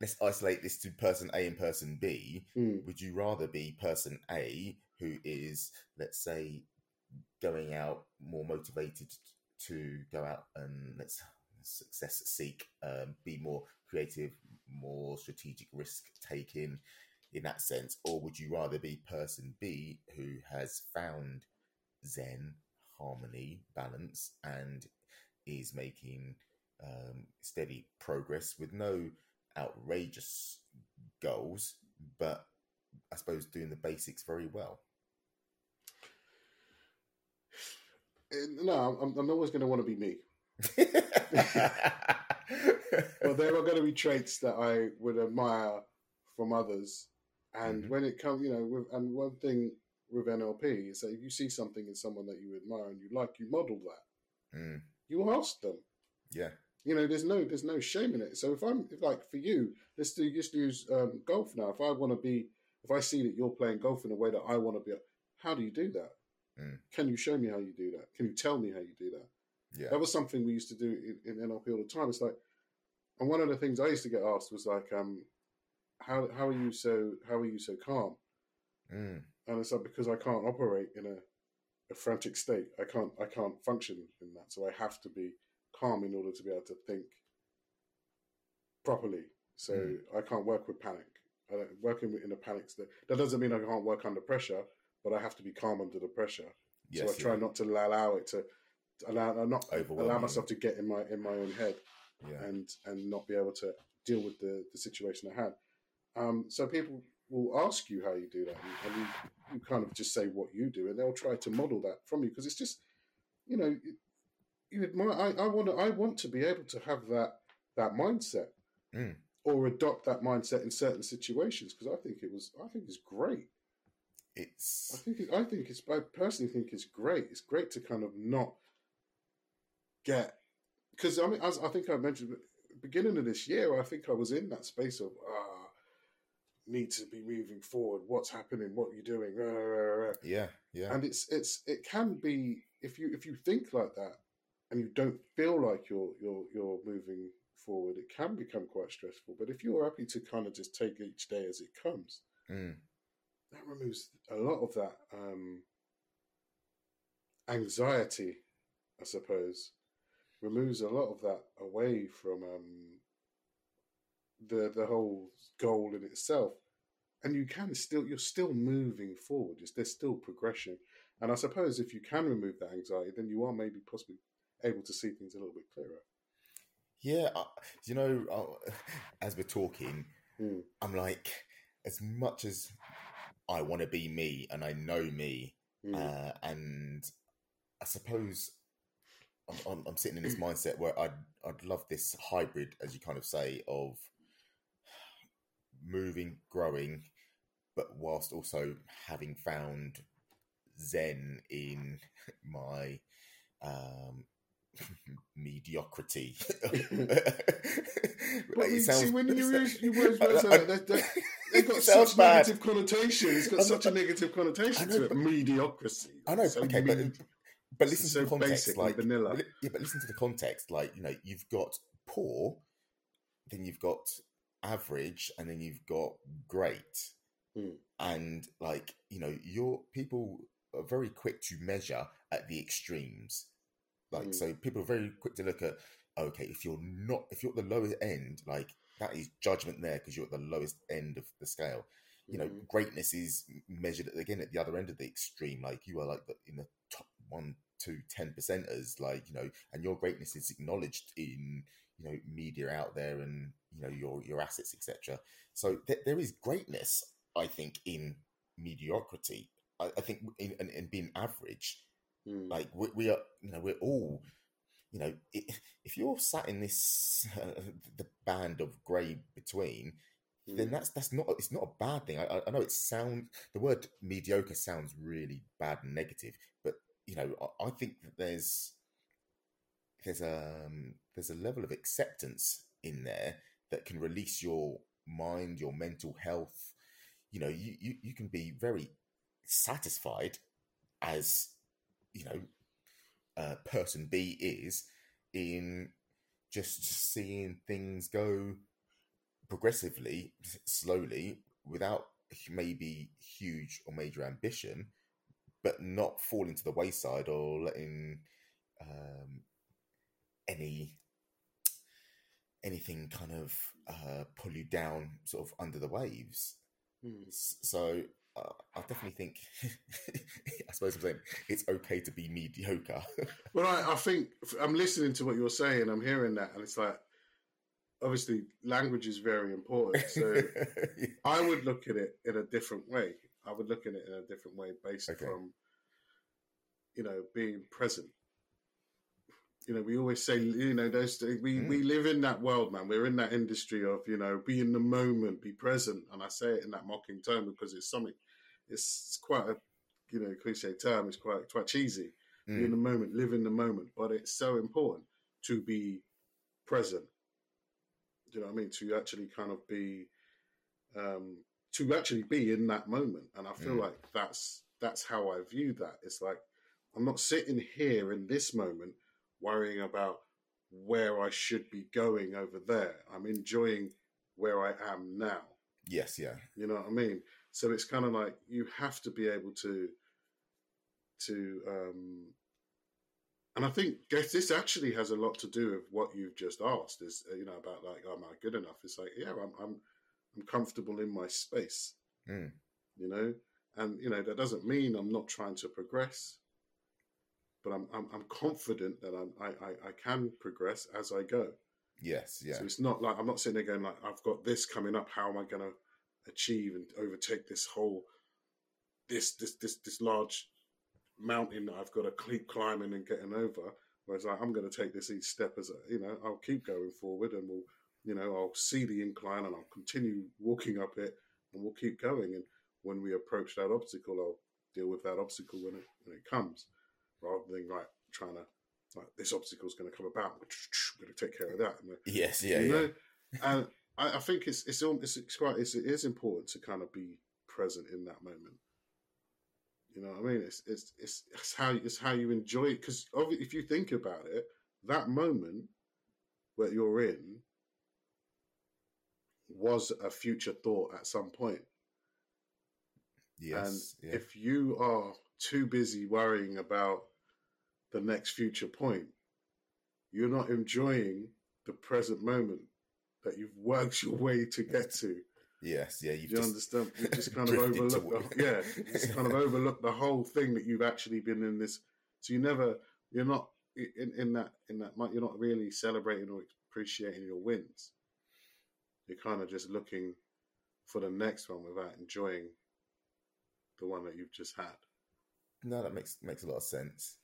let's isolate this to person A and person B. Mm. Would you rather be person A, who is, let's say, going out more motivated to go out and let's success seek, um, be more creative, more strategic risk taking in that sense? Or would you rather be person B, who has found Zen, harmony, balance, and is making um, steady progress with no outrageous goals, but I suppose doing the basics very well. Eh, No, I'm, I'm always going to want to be me. But there are going to be traits that I would admire from others, and Mhm. when it comes, you know, with, and one thing with NLP is that if you see something in someone that you admire and you like, you model that. Mm, You ask them. yeah, you know there's no there's no shame in it. So if i'm if like for you let's do just use um, golf now. If i want to be if i see that you're playing golf in a way that i want to be how do you do that? Mm. can you show me how you do that? Can you tell me how you do that? Yeah, that was something we used to do in, in nlp all the time. It's like and one of the things i used to get asked was like um how how are you so how are you so calm? Mm, and it's like because i can't operate in a, a frantic state i can't i can't function in that. So i have to be calm in order to be able to think properly. So Mm. i can't work with panic. I don't, working in a panic state that doesn't mean i can't work under pressure but i have to be calm under the pressure. Yes, so i try yeah, not to allow it to allow not allow myself to get in my in my own head yeah, and and not be able to deal with the, the situation I had. Um, so people will ask you how you do that, and, you, you kind of just say what you do, and they'll try to model that from you because it's just, you know, you, you admire. I, I want to. I want to be able to have that that mindset, Mm. or adopt that mindset in certain situations because I think it was. I think it's great. it's I think. It, I think it's. I personally think it's great. It's great to kind of not get because I mean, as I think I mentioned beginning of this year, I think I was in that space of ah, need to be moving forward. What's happening? What you're you doing? Yeah, yeah, And it's it's it can be if you if you think like that and you don't feel like you're you're you're moving forward, it can become quite stressful. But if you're happy to kind of just take each day as it comes, mm, that removes a lot of that um, anxiety, I suppose. Removes a lot of that away from um, the the whole goal in itself, and you can still you're still moving forward. There's still progression, and I suppose if you can remove that anxiety, then you are maybe possibly able to see things a little bit clearer. yeah. You know, as we're talking, Hmm. I'm like, as much as I want to be me and I know me, Mm. uh, and I suppose I'm, I'm, I'm sitting in this mindset where I'd I'd love this hybrid, as you kind of say, of moving, growing, but whilst also having found Zen in my um, mediocrity. But It sounds- see, when you it use sounds- you use I- words I- like that, that, they've got such bad. negative connotation. It's got I'm such a negative connotation know, to it. but- Mediocrity. I know, So okay, but but It's listen so to the context, like vanilla. yeah, but listen to the context, like you know, you've got poor, then you've got average, and then you've got great, Hmm. and like you know, your people are very quick to measure at the extremes, like Hmm. so people are very quick to look at okay, if you're not, if you're at the lowest end, like that is judgment there because you're at the lowest end of the scale you know, Mhm. greatness is measured again at the other end of the extreme. Like you are like the, in the top one to ten percenters, like you know, and your greatness is acknowledged in you know media out there and you know your your assets, etc. So th- there is greatness, I think, in mediocrity. I, I think in, in, in, being average, Mm. like we, we are, you know, we're all you know, if you're sat in this uh, the band of grey between, mm. then that's that's not it's not a bad thing. I, I know it sounds the word mediocre sounds really bad and negative, but you know, I, I think that there's there's a um, there's a level of acceptance in there that can release your mind, your mental health. You know, you you, you can be very satisfied as you know uh, person B is in just seeing things go progressively, slowly, without maybe huge or major ambition, but not falling to the wayside or letting um, any anything kind of uh, pull you down, sort of under the waves. Mm. So uh, I definitely think, I suppose I'm saying it's okay to be mediocre. well, I, I, think I'm listening to what you're saying. I'm hearing that, and it's like, obviously, language is very important. So yeah. I would look at it in a different way. I would look at it in a different way based okay. from, you know, being present. You know, we always say, you know, those we mm. we live in that world, man. We're in that industry of, you know, be in the moment, be present, and I say it in that mocking tone because it's something it's quite a you know cliche term. It's quite quite cheesy. Mm. Be in the moment, live in the moment. But it's so important to be present. Do you know what I mean? To actually kind of be, um, to actually be in that moment. And I feel mm. like that's that's how I view that. It's like I'm not sitting here in this moment worrying about where I should be going over there. I'm enjoying where I am now. Yes, yeah. You know what I mean? So it's kind of like you have to be able to to um and I think guess this actually has a lot to do with what you've just asked is uh, you know about like am I good enough? It's like yeah, I'm I'm I'm comfortable in my space. Mm. You know, and you know that doesn't mean I'm not trying to progress, but I'm I'm, I'm confident that I'm, I, I I can progress as I go. Yes, yeah. So it's not like I'm not sitting there going like I've got this coming up. How am I going to achieve and overtake this whole this this this this large mountain that I've got to keep climbing and getting over. Whereas like, I'm going to take this each step as a, you know I'll keep going forward and we'll you know I'll see the incline and I'll continue walking up it and we'll keep going. And when we approach that obstacle, I'll deal with that obstacle when it when it comes, rather than like trying to like this obstacle is going to come about. We're going to take care of that. yes, yeah, you yeah. Know? and I, I think it's it's it's, it's quite it's, it is important to kind of be present in that moment. You know what I mean? It's it's it's, it's how it's how you enjoy it because if you think about it, that moment where you're in was a future thought at some point. Yes. And yeah. if you are too busy worrying about the next future point, you're not enjoying the present moment that you've worked your way to get to. Yes, yeah, you understand? You just kind of overlook, the, yeah, you just kind of overlook the whole thing that you've actually been in this. So you never, you're not in, in that in that you're not really celebrating or appreciating your wins. You're kind of just looking for the next one without enjoying the one that you've just had. No, that makes makes a lot of sense.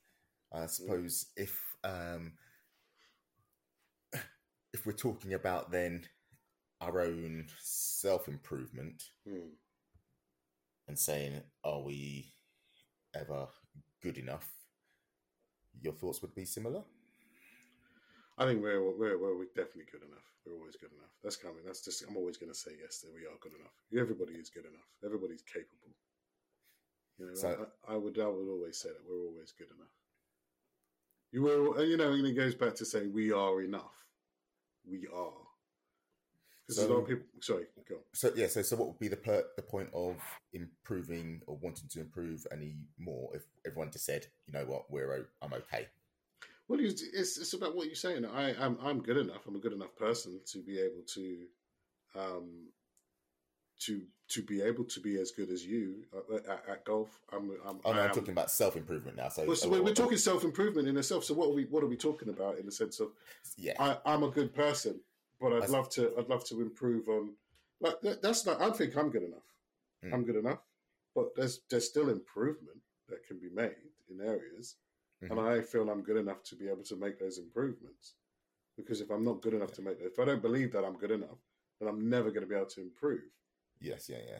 I suppose yeah. if um, if we're talking about then our own self improvement hmm. and saying, are we ever good enough? Your thoughts would be similar. I think we're we're, we're definitely good enough. We're always good enough. That's coming. That's just. I'm always going to say yes that we are good enough. Everybody is good enough. Everybody's capable. You know, so, I, I, would I would always say that we're always good enough. You will, you know, and it goes back to saying we are enough we are. Because so, a lot of people. Sorry, go. On. So yeah, so so what would be the per, the point of improving or wanting to improve any more if everyone just said, you know what, we're I'm okay. Well, it's, it's, it's about what you're saying. I I'm I'm good enough. I'm a good enough person to be able to, um, to to be able to be as good as you at, at, at golf. I'm, I'm, Oh no, I I'm talking about self improvement now. So, Well, so uh, we're, we're uh, talking self improvement in itself. So what are we what are we talking about in the sense of Yeah, I, I'm a good person, but I'd That's- love to I'd love to improve on like that, that's not I think I'm good enough. Mm. I'm good enough, but there's there's still improvement that can be made in areas, and Mhm. I feel I'm good enough to be able to make those improvements. Because if I'm not good enough to make if I don't believe that I'm good enough, then I'm never going to be able to improve. Yes, yeah, yeah.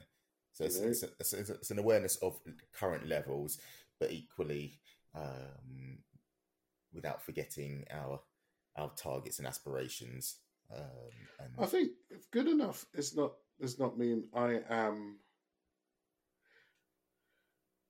So it's, it's, it's, it's, an awareness of current levels, but equally um, without forgetting our our targets and aspirations. Um, and I think if good enough is not does not mean I am.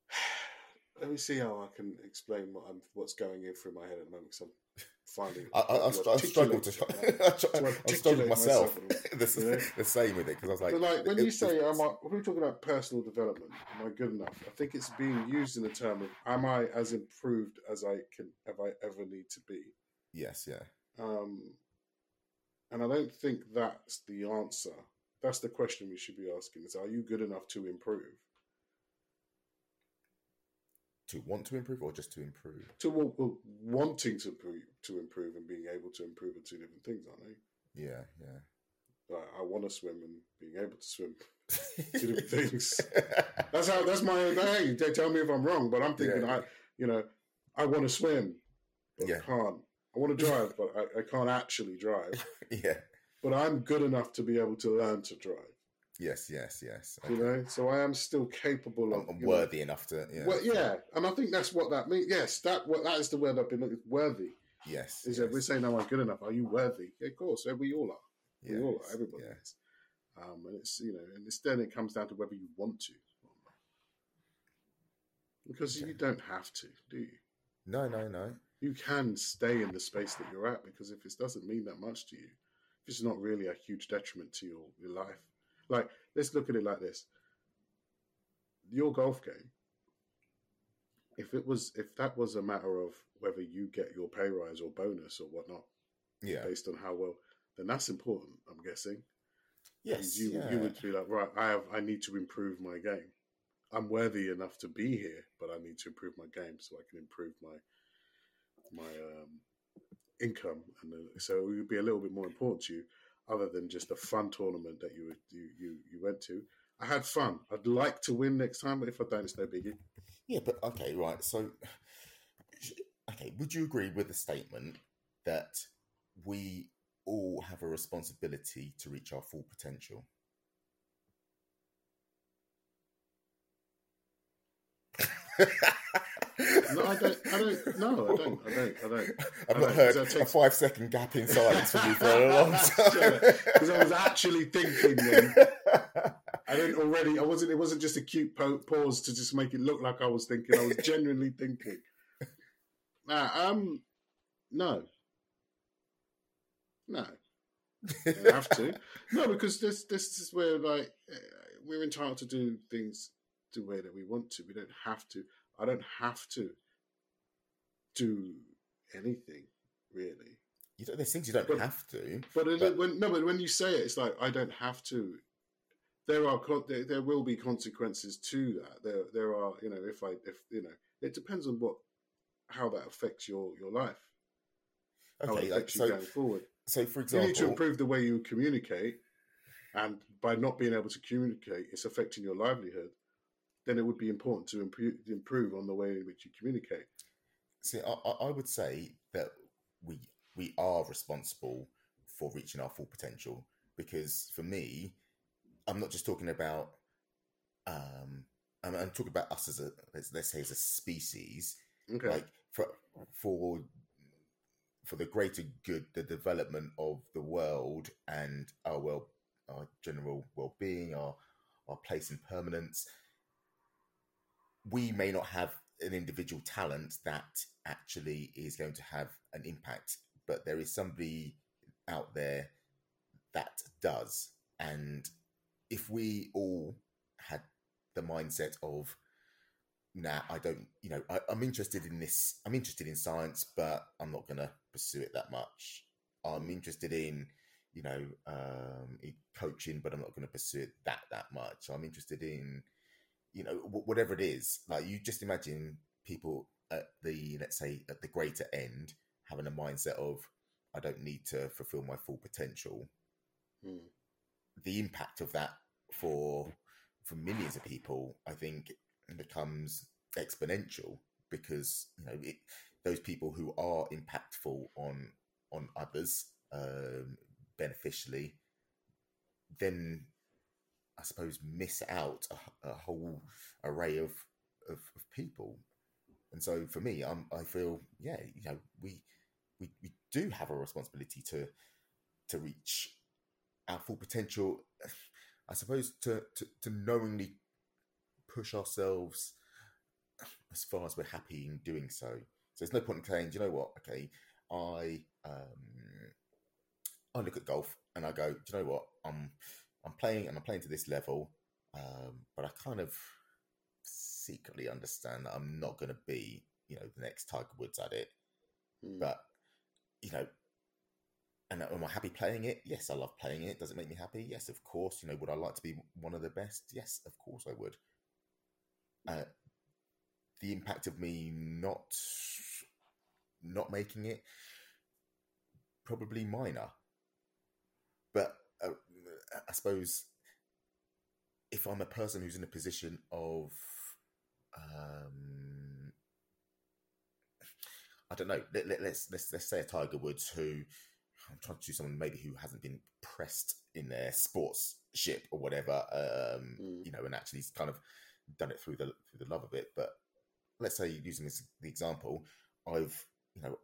Let me see how I can explain what I'm what's going in through my head at the moment. Because I'm finding I, I, I, I struggle to. I to I struggle myself. myself, the, s- you know? the same with it because I was like, like when it- you say, "Am I?" When we're talking about personal development, am I good enough? I think it's being used in the term of, "Am I as improved as I can? Have I ever need to be?" yes, yeah, Um, and I don't think that's the answer. That's the question we should be asking: Is are you good enough to improve? To want to improve or just to improve. To well, well, wanting to improve, to improve, and being able to improve are two different things, aren't they? Yeah, yeah. Like, I want to swim and being able to swim, two different things. That's how. That's my. Hey, they tell me if I'm wrong, but I'm thinking, Yeah. I, you know, I want to swim, but Yeah. I can't. I want to drive, but I, I can't actually drive. yeah. But I'm good enough to be able to learn to drive. Yes, yes, yes. You know, so I am still capable of. I'm, I'm you know, worthy enough to. Yeah. Well, yeah, and I think that's what that means. Yes, that what that is the word I've been looking. Worthy Yes. is yes, that we're saying, "No, I'm good enough." Are you worthy? Yeah, of course, we all are. We all yes, are. Everybody yeah. is. Um, and it's you know, and it's then it comes down to whether you want to, because you don't have to, do you? No, no, no. You can stay in the space that you're at because if it doesn't mean that much to you, if it's not really a huge detriment to your, your life, like let's look at it like this: your golf game. If it was, if that was a matter of whether you get your pay rise or bonus or whatnot Yeah. based on how well, then that's important. I'm guessing. Yes. you yeah. you would be like, right, I have, I need to improve my game. I'm worthy enough to be here, but I need to improve my game so I can improve my my um, income, and so it would be a little bit more important to you, other than just a fun tournament that you you you, you went to. I had fun. I'd like to win next time, but if I don't, it's no biggie. Yeah, but okay, right. So, okay, would you agree with the statement that we all have a responsibility to reach our full potential? No, I don't. I don't. No, I don't. I don't. I don't. I've I not heard that a five second gap in silence from you for a long time. Because I was actually thinking then. I didn't already. I wasn't. It wasn't just a cute po- pause to just make it look like I was thinking. I was genuinely thinking. Nah, um, no, no, I have to. No, because this this is where like uh, we're entitled to do things the way that we want to. We don't have to. I don't have to do anything really. You don't, there's things you don't But- have to. But, it, But- when no, but when you say it, it's like I don't have to. There are there, there will be consequences to that. There there are you know if I if you know it depends on what how that affects your your life. How it Okay, like, so going forward. so for example, You need to improve the way you communicate, and by not being able to communicate, it's affecting your livelihood. Then it would be important to improve improve on the way in which you communicate. See, I, I would say that we we are responsible for reaching our full potential because for me, I'm not just talking about. Um, I'm, I'm talking about us as a let's say as a species, Okay. like for for for the greater good, the development of the world and our well, our general well being, our our place in permanence. We may not have an individual talent that actually is going to have an impact, but there is somebody out there that does. And if we all had the mindset of, nah, I don't, you know, I, I'm interested in this, I'm interested in science, but I'm not going to pursue it that much. I'm interested in, you know, um, coaching, but I'm not going to pursue it that that much. I'm interested in, you know, w- whatever it is. Like you just imagine people at the let's say at the greater end having a mindset of I don't need to fulfill my full potential. Mm. The impact of that for for millions of people, I think, becomes exponential because you know it, those people who are impactful on on others um, beneficially, then I suppose miss out a, a whole array of, of, of people. And so for me, I'm, I feel yeah, you know, we we we do have a responsibility to to reach our full potential. I suppose to to, to knowingly push ourselves as far as we're happy in doing so. So there's no point in saying, you know what? Okay, I um, I look at golf and I go, do you know what? I'm I'm playing and I'm playing to this level, um, but I kind of secretly understand that I'm not going to be, you know, the next Tiger Woods at it. Mm. But you know, and am I happy playing it? Yes, I love playing it. Does it make me happy? Yes, of course. You know, would I like to be one of the best? Yes, of course I would. Uh, the impact of me not not making it probably minor, uh, I suppose if I'm a person who's in a position of um, I don't know. Let, let, let's let's let's say a Tiger Woods who I'm trying to choose someone maybe who hasn't been pressed in their sports ship or whatever, um, Mm. you know, and actually kind of done it through the through the love of it. But let's say using this the example, I've you know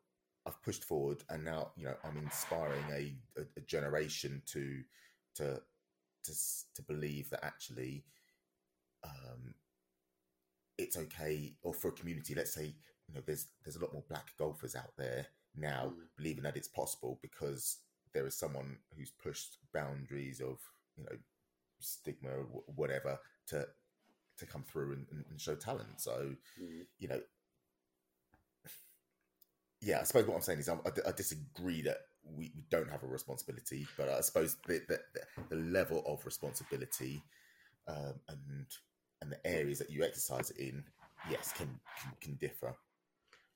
I've pushed forward and now you know I'm inspiring a, a, a generation to to to to believe that actually um, it's okay, or for a community, let's say you know there's there's a lot more black golfers out there now Mm. believing that it's possible because there is someone who's pushed boundaries of you know stigma or whatever to to come through and, and, show talent. So Mm. you know, yeah, I suppose what I'm saying is I, I disagree that we, we don't have a responsibility, but I suppose the the, the level of responsibility um, and and the areas that you exercise it in, yes, can can, can differ.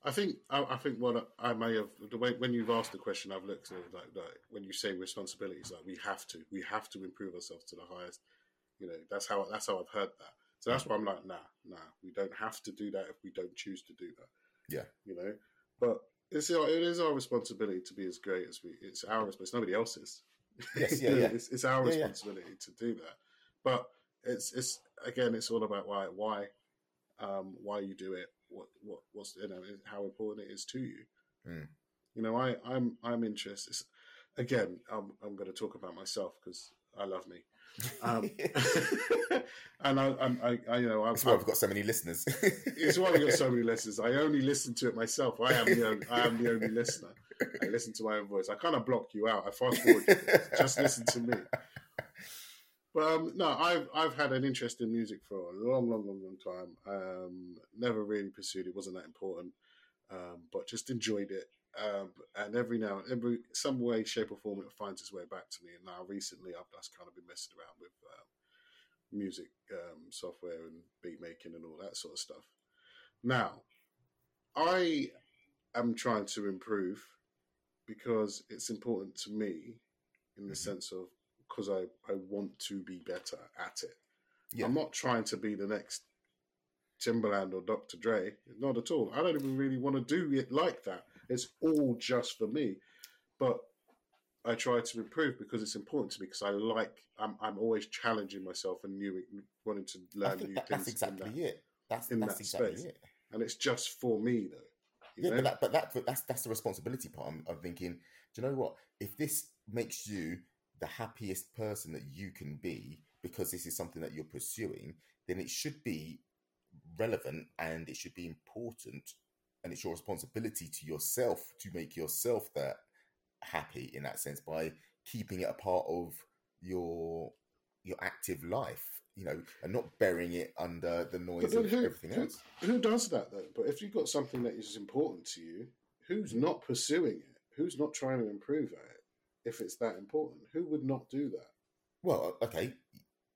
I think I, I think what I may have the way when you've asked the question, I've looked at it like, like when you say responsibilities, like we have to, we have to improve ourselves to the highest. You know, that's how that's how I've heard that. So that's why I'm like, nah, nah, we don't have to do that if we don't choose to do that. Yeah. you know, but it's our, it is our responsibility to be as great as we. It's our responsibility. Nobody else's. Yes, yeah, yeah. It's, it's our Yeah, yeah. responsibility to do that. But it's it's again, it's all about why why um, why you do it, what what what's you know how important it is to you. Mm. You know, I I'm I'm interested. it's- Again, I'm I'm going to talk about myself because I love me, um, and I, I, I you know I, That's why we've got so many listeners. it's why we got so many listeners. I only listen to it myself. I am the only, I am the only listener. I listen to my own voice. I kind of block you out. I fast forward. you. Just listen to me. But um, no, I've I've had an interest in music for a long, long, long, long time. Um, never really pursued it. wasn't that important. Um, but just enjoyed it. Um, and every now, and every some way, shape, or form, it finds its way back to me. And now, recently, I've just kind of been messing around with um, music um, software and beat making and all that sort of stuff. Now, I am trying to improve because it's important to me in the Mhm. sense of because I, I want to be better at it. Yeah. I'm not trying to be the next Timbaland or Dr. Dre. Not at all. I don't even really want to do it like that. It's all just for me. But I try to improve because it's important to me because I like I'm I'm always challenging myself and new wanting to learn new that, things that's exactly that. it. That's in that's that exactly space. it. And it's just for me though. You Yeah, know? but that, but that, but that's that's the responsibility part. I'm, I'm thinking, do you know what? If this makes you the happiest person that you can be because this is something that you're pursuing, then it should be relevant and it should be important, and it's your responsibility to yourself to make yourself that happy in that sense by keeping it a part of your your active life, you know, and not burying it under the noise of who- everything who- else. Who does that though? But if you've got something that is important to you, who's not pursuing it? Who's not trying to improve at it? if it's that important? Who would not do that? Well, okay,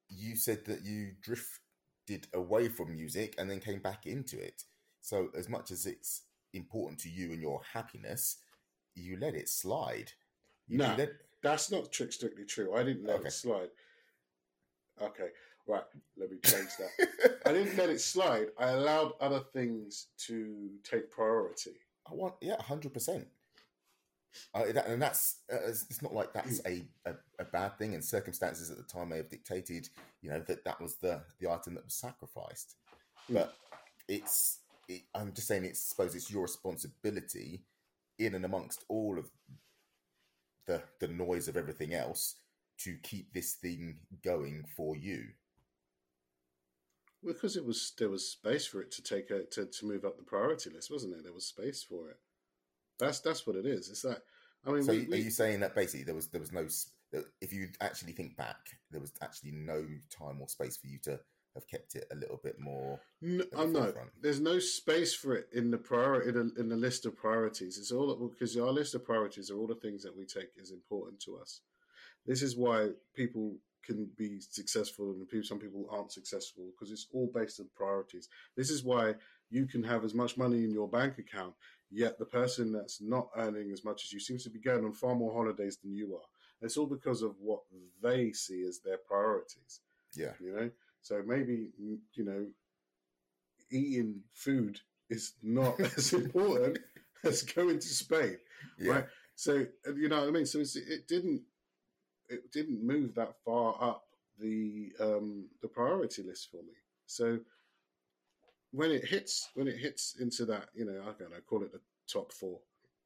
you said that you drifted away from music and then came back into it. So, as much as it's important to you and your happiness, you let it slide. You no, let... that's not strictly true. I didn't let Okay. it slide. Okay, right. Let me change that. I didn't let it slide. I allowed other things to take priority. I want, yeah, hundred percent. Uh, that, and that's uh, it's not like that's a, a, a bad thing, and circumstances at the time may have dictated, you know, that that was the the item that was sacrificed. But it's, it, I'm just saying, it's suppose it's your responsibility, in and amongst all of the the noise of everything else, to keep this thing going for you. Because it was there was space for it to take a to, to move up the priority list, wasn't there? There was space for it. That's that's what it is. It's that. I mean, So, we, are we- you saying that basically there was there was no if you actually think back, there was actually no time or space for you to have kept it a little bit more. No, the oh, no, forefront. there's no space for it in the prior in, in the list of priorities. It's all because our list of priorities are all the things that we take as important to us. This is why people can be successful and people, some people aren't successful because it's all based on priorities. This is why you can have as much money in your bank account, yet the person that's not earning as much as you seems to be going on far more holidays than you are. It's all because of what they see as their priorities Yeah, you know so maybe mm, you know eating food is not as important as going to spain yeah, right? So uh, you know what i mean? So it's, it didn't it didn't move that far up the um the priority list for me. So when it hits when it hits into that you know i don't know call it the top four.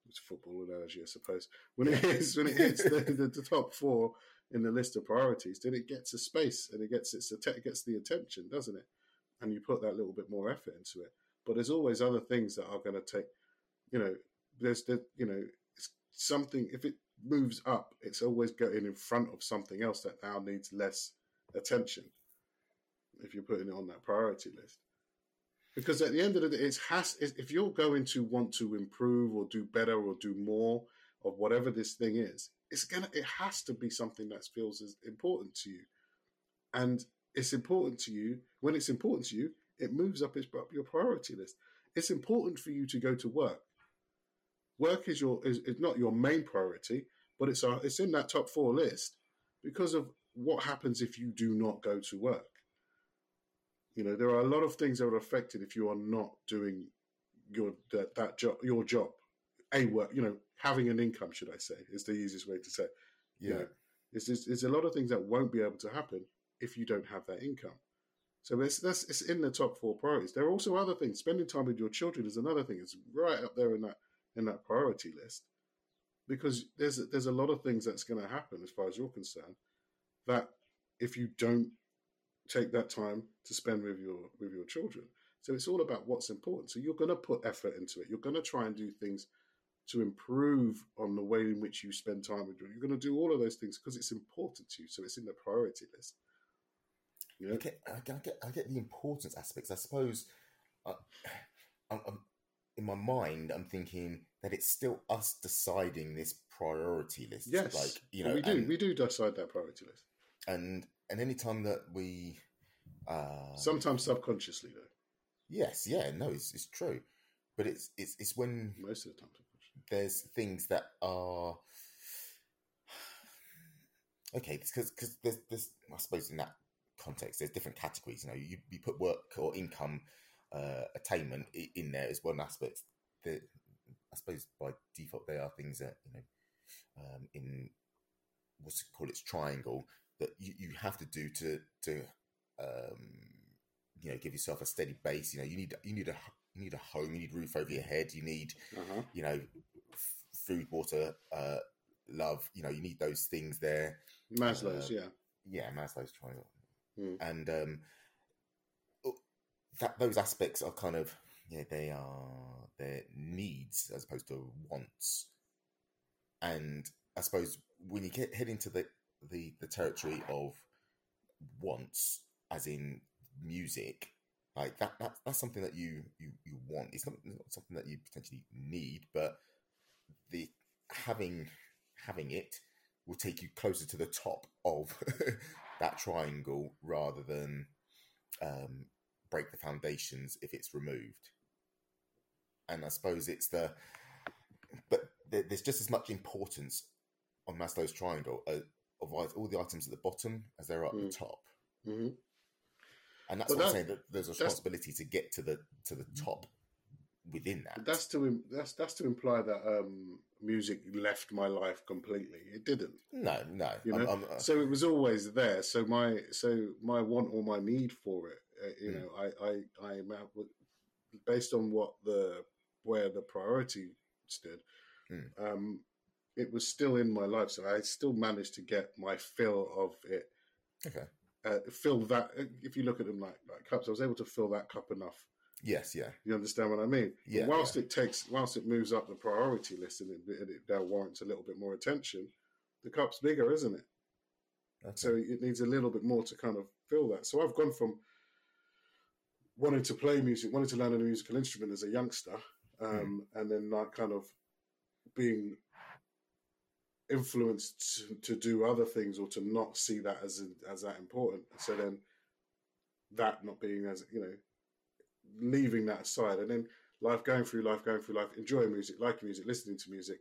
It's a football analogy i suppose. When it hits when it hits the, the, the top four in the list of priorities then it gets a space and it gets its it gets the attention doesn't it? And you put that little bit more effort into it. But there's always other things that are going to take you know there's the you know something if it moves up it's always going in front of something else that now needs less attention if you're putting it on that priority list. Because at the end of the day it has if you're going to want to improve or do better or do more of whatever this thing is it's gonna it has to be something that feels as important to you. And it's important to you when it's important to you it moves up its, up your priority list. It's important for you to go to work. Work is your is, is not your main priority but it's a, it's in that top four list because of what happens if you do not go to work. You know there are a lot of things that are affected if you are not doing your that, that job your job a work you know having an income should i say is the easiest way to say it. yeah. you know, there's, there's, there's a lot of things that won't be able to happen if you don't have that income. So it's, that's, it's in the top four priorities. There are also other things. Spending time with your children is another thing. It's right up there in that in that priority list because there's there's a lot of things that's going to happen as far as you're concerned that if you don't take that time to spend with your with your children. So it's all about what's important. So you're going to put effort into it. You're going to try and do things to improve on the way in which you spend time with them. You're going to do all of those things because it's important to you. So it's in the priority list. Know? I get, I get, I get, the importance aspects. I suppose, uh, I'm, I'm, in my mind, I'm thinking that it's still us deciding this priority list. Yes, like you know, we do. and, we do decide that priority list. and and any time that we, uh, Sometimes subconsciously, though. yes, yeah, no, it's it's true, but it's it's it's when Most of the time. There's things that are okay because because there's there's I suppose in that context there's different categories. You know, you, you put work or income uh, attainment in there as one aspect. That I suppose by default they are things that you know um, in what's it called its triangle that you, you have to do to to um, you know give yourself a steady base. You know, you need you need a you need a home, you need roof over your head, you need Uh-huh. you know, f- food, water, uh, love. You know, you need those things there. Maslow's, Uh, yeah. Yeah, Maslow's triangle, Mm. and um, oh, that those aspects are kind of yeah, they are their needs as opposed to wants. And I suppose when you get head into the the, the territory of wants, as in music, like that, that that's something that you you you want. It's not, it's not something that you potentially need, but the having having it will take you closer to the top of that triangle rather than um, break the foundations if it's removed. And I suppose it's the, but there's just as much importance on Maslow's triangle uh, of all the items at the bottom as there are at mm. the top. Mm-hmm. And that's but what that, I'm saying. That there's a responsibility to get to the to the top within that. That's to that's that's to imply that um, music left my life completely. It didn't. No, no. You know? I'm, I'm, uh... So it was always there. So my so my want or my need for it, uh, you mm. know, I I I am based on what the where the priority stood. Mm. Um, it was still in my life, so I still managed to get my fill of it. Okay. Uh, fill that. If you look at them like, like cups, I was able to fill that cup enough Yes, yeah. You understand what I mean? Yeah. But whilst yeah. it takes, whilst it moves up the priority list and it, and it now warrants a little bit more attention, the cup's bigger, isn't it? Okay. So it needs a little bit more to kind of fill that. So I've gone from wanting to play music, wanting to learn a musical instrument as a youngster, um, mm. and then like kind of being influenced to, to, do other things or to not see that as as that important. So then that not being as you know leaving that aside and then life going through life going through life enjoying music liking music listening to music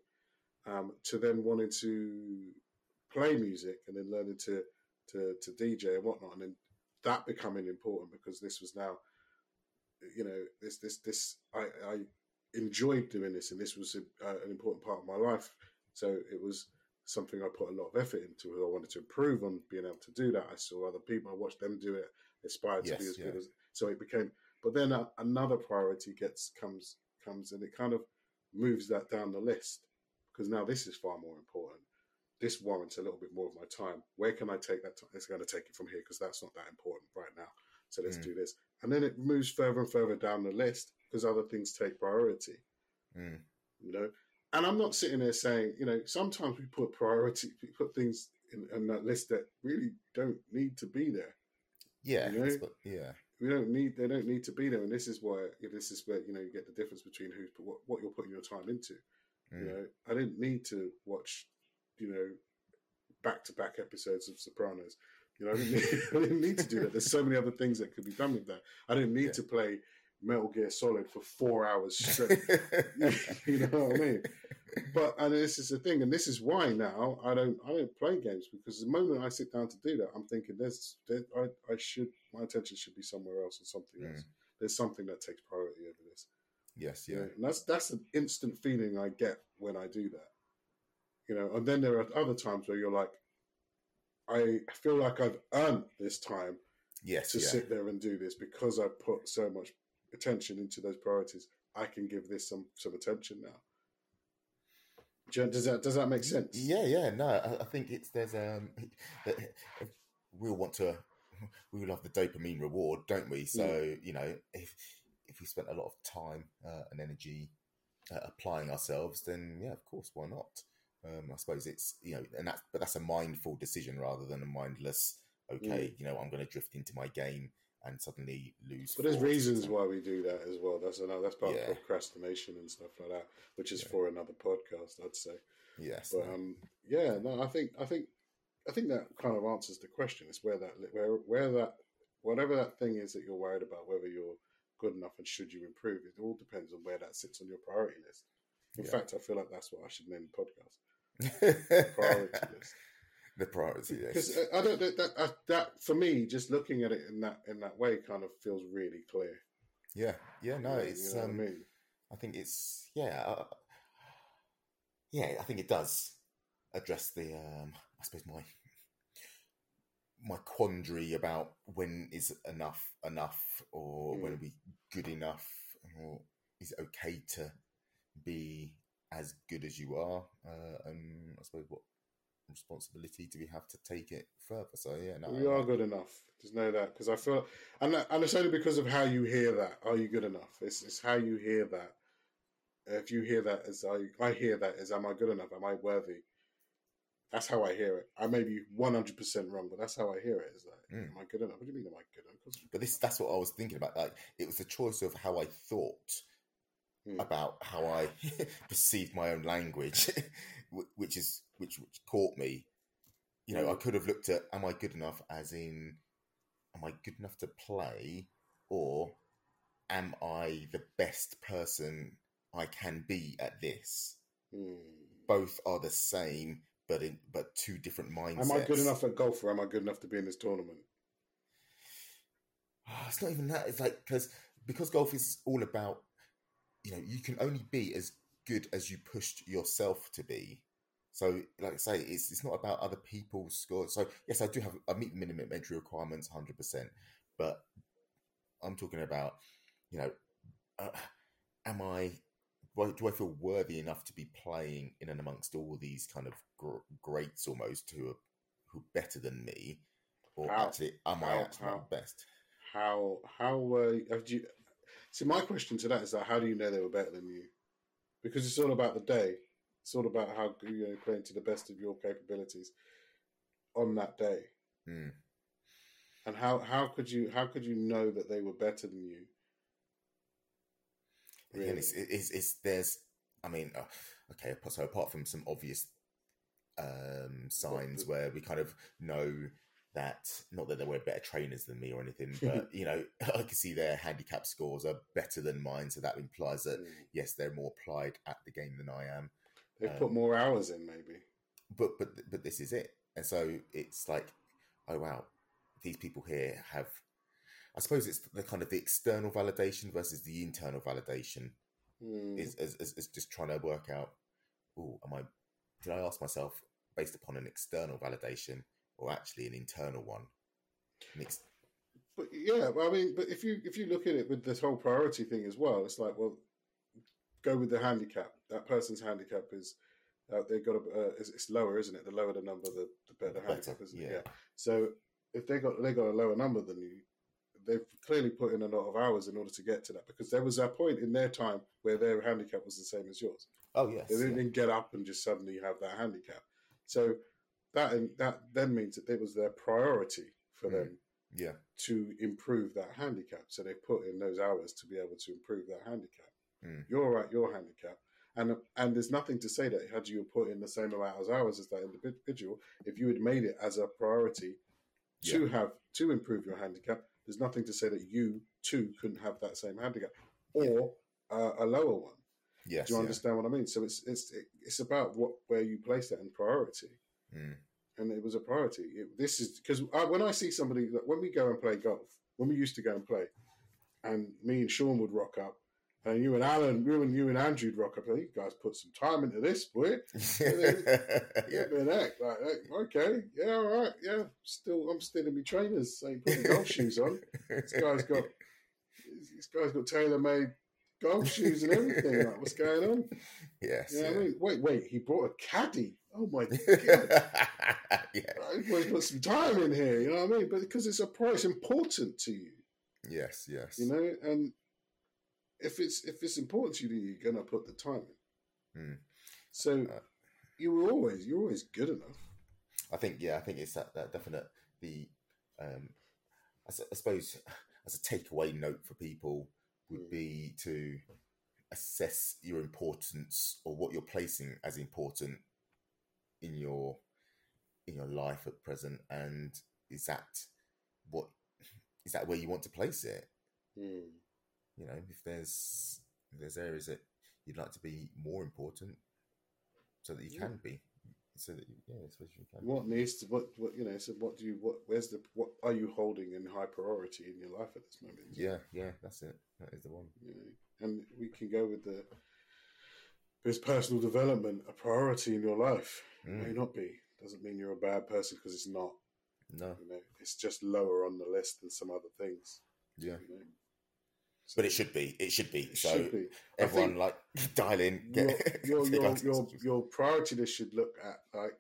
um, to then wanting to play music and then learning to to, to dj and whatnot and then that becoming important because this was now you know this this this i i enjoyed doing this and this was a, uh, an important part of my life so it was something i put a lot of effort into i wanted to improve on being able to do that i saw other people i watched them do it aspired yes, to be as yeah. good as so it became but then a, another priority gets comes comes and it kind of moves that down the list because now this is far more important. This warrants a little bit more of my time. Where can I take that? Time? It's going to take it from here because that's not that important right now. So let's mm. do this, and then it moves further and further down the list because other things take priority. Mm. You know, and I'm not sitting there saying, you know, sometimes we put priority, we put things in, in that list that really don't need to be there. Yeah, you know? yeah we don't need they don't need to be there and this is why this is where you know you get the difference between who's what, what you're putting your time into mm. you know i didn't need to watch you know back to back episodes of sopranos you know I didn't, need, I didn't, need, to do that there's so many other things that could be done with that i didn't need yeah. to play metal gear solid for four hours straight you know what i mean but and this is the thing, and this is why now I don't I don't play games because the moment I sit down to do that, I'm thinking there's there, I I should my attention should be somewhere else and something mm. else. There's something that takes priority over this. Yes, yeah, and that's that's an instant feeling I get when I do that. You know, and then there are other times where you're like, I feel like I've earned this time. Yes, to yeah. sit there and do this because I put so much attention into those priorities. I can give this some some attention now. Does that does that make sense? Yeah, yeah. No, I, I think it's there's um we all want to we love the dopamine reward, don't we? So mm. you know if if we spent a lot of time uh, and energy uh, applying ourselves, then yeah, of course, why not? Um, I suppose it's you know, and that's but that's a mindful decision rather than a mindless. Okay, mm. you know, I'm going to drift into my game and suddenly lose. But there's reasons why we do that as well. That's another. That's part yeah. of procrastination and stuff like that, which is yeah. for another podcast, I'd say. Yes. But no. um, yeah, no, I think I think I think that kind of answers the question. It's where that where where that whatever that thing is that you're worried about, whether you're good enough and should you improve, it all depends on where that sits on your priority list. In yeah. fact, I feel like that's what I should name the podcast. priority list the priority because uh, I don't that, that uh, that for me just looking at it in that in that way kind of feels really clear. Yeah, yeah, no, it's. You know um, I, mean? I think it's yeah, uh, yeah. I think it does address the um, I suppose my my quandary about when is enough enough or mm. when are we good enough or is it okay to be as good as you are uh, and I suppose what responsibility do we have to take it further? So yeah, no, we are good enough. There's know that because I feel, and and it's only because of how you hear that. Are you good enough? It's it's how you hear that. If you hear that as I I hear that as am I good enough? Am I worthy? That's how I hear it. I may be one hundred percent wrong, but that's how I hear it. Is like, mm. am I good enough? What do you mean, am I good enough? But this that's what I was thinking about. Like it was a choice of how I thought mm. about how I perceived my own language, which is which, which caught me you know, I Mm. could have looked at am I good enough as in am I good enough to play or am I the best person I can be at this? Hmm. Both are the same, but in but two different mindsets. Am I good enough at golf, or am I good enough to be in this tournament? Ah, it's not even that. It's like because because golf is all about you know you can only be as good as you pushed yourself to be. So, like I say, it's it's not about other people's scores. So, yes, I do have I meet the minimum entry requirements, hundred percent. But I'm talking about you know, uh, am I do I- feel worthy enough to be playing in and amongst all these kind of gr- greats almost who are who are better than me, or How? actually am I How? actually How? the best? How how uh, have you? See, my question to that is that how do you know they were better than you? Because it's all about the day. It's all about how you know playing to the best of your capabilities on that day. Mm. And how how could you how could you know that they were better than you? Again, it's, it's, it's there's, I mean, uh, okay, so apart from some obvious um, signs the- where we kind of know that, not that they were better trainers than me or anything, but you know, I can see their handicap scores are better than mine, so that implies that Mm. yes, they're more applied at the game than I am. They um, put more hours in, maybe. But but but this is it, and so it's like, oh wow, these people here have. I suppose it's the kind of the external validation versus the internal validation Mm. is, is, is, is just trying to work out, oh, am I, did I ask myself based upon an external validation or actually an internal one? An ex- But yeah, I mean, but if you if you look at it with this whole priority thing as well, it's like, well, go with the handicap. That person's handicap is uh, they got a uh, it's, it's lower, isn't it? The lower the number, the, the better the Better, handicap, isn't it? yeah. Yeah. So if they got they got a lower number than you, they've clearly put in a lot of hours in order to get to that because there was a point in their time where their handicap was the same as yours. oh, yes. They didn't yeah. get up and just suddenly have that handicap. So that that then means that it was their priority for Mm. them Yeah. to improve that handicap. So they put in those hours to be able to improve that handicap. Mm. You're at your handicap. And and there's nothing to say that had you put in the same amount of hours as that individual, if you had made it as a priority to have to improve your handicap, there's nothing to say that you too couldn't have that same handicap or uh, a lower one. Yes. Do you yeah. understand what I mean? So it's it's it's about what where you place that in priority Mm. and it was a priority. It, this is because when I see somebody that when we go and play golf, when we used to go and play, and me and Sean would rock up, and you and Alan, you and you and Andrew'd rock up. You guys put some time into this, boy. yeah. Give me an act. Like, okay, yeah, all right, yeah. Still, I'm still in my trainers, saying put my golf shoes on. This guy's got this guy's got tailor made golf shoes and everything. Like, what's going on? Yes. You know yeah. I mean? Wait, wait. He brought a caddy. Oh my god. yeah. I always put some time in here, you know what I mean? But because it's a price important to you, Yes. Yes. you know, and if it's if it's important to you, then you're gonna put the time in. Hmm. So Uh, you were always you're always good enough. I think yeah, I think it's that, that definite the um I, suppose as a takeaway note for people would Mm. be to assess your importance or what you're placing as important in your in your life at present and is that what is that where you want to place it Hmm. You know if there's if there's areas that you'd like to be more important so that you Yeah. can be so that you, yeah especially you can What needs to what what you know? So what do you what? Where's the what are you holding in high priority in your life at this moment? Yeah, yeah, that's it. That is the one. You know, and we can go with the is personal development a priority in your life? It may Mm. not be. Doesn't mean you're a bad person because it's not. No, You know, it's just lower on the list than some other things. yeah, You know? But it should be. It should be. It so should be. Everyone, like, dial in. Your Get, your take your, your, your priority list should look at like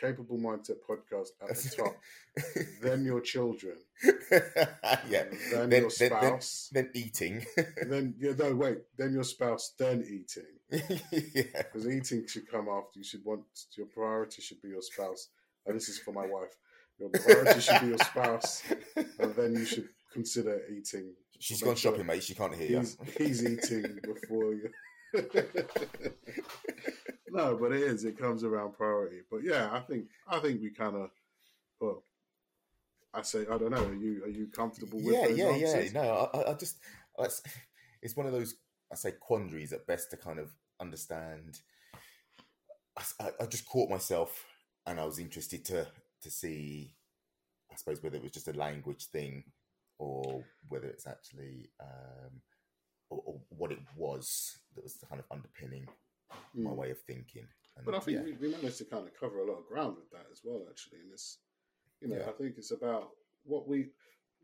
capable mindset podcast at the top, then your children, yeah. Uh, then, Then- your then- then- spouse, Then eating. then yeah, no wait, then your spouse, then eating. yeah. Because eating should come after. You should want your priority should be your spouse. And this is for my wife. Your priority should be your spouse, and then you should consider eating. She's gone shopping, mate. She can't hear He's, you. he's eating before you. no, but it is. It comes around priority. But yeah, I think I think we kind of well, I say I don't know. Are you are you comfortable with yeah, yeah, answers? yeah. No, I, I just it's, it's one of those I say quandaries at best to kind of understand. I, I just caught myself, and I was interested to to see, I suppose, whether it was just a language thing or whether it's actually um, or, or what it was that was kind of underpinning my Mm. way of thinking. And, But I think yeah. we, we managed to kind of cover a lot of ground with that as well, actually. And it's, you know, Yeah. I think it's about what we,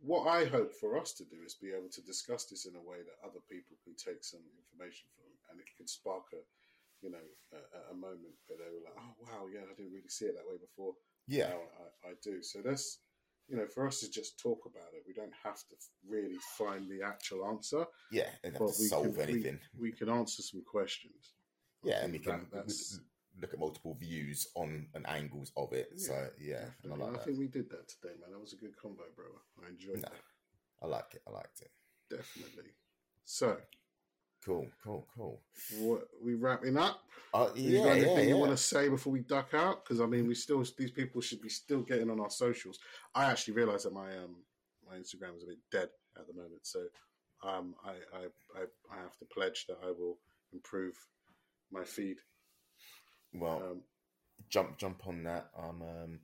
what I hope for us to do is be able to discuss this in a way that other people can take some information from, and it could spark a, you know, a, a moment where they were like, oh wow, yeah, I didn't really see it that way before. yeah, Now I, I do. So that's, you know, for us to just talk about it, we don't have to really find the actual answer. yeah, and have But to we solve can, we- anything. We, can answer some questions. I yeah, and we can that- that's look at multiple views on and angles of it. Yeah, so yeah, I like I think we did that today, man. That was a good combo, bro. I enjoyed No. that. I like it. I liked it. Definitely. So, Cool, cool, cool. what we wrapping up? Uh, You yeah, got yeah, anything yeah. you want to say before we duck out? Because I mean, we still these people should be still getting on our socials. I actually realised that my um my Instagram is a bit dead at the moment, so um I I I, I have to pledge that I will improve my feed. Well, Um, jump, jump on that. I'm, um,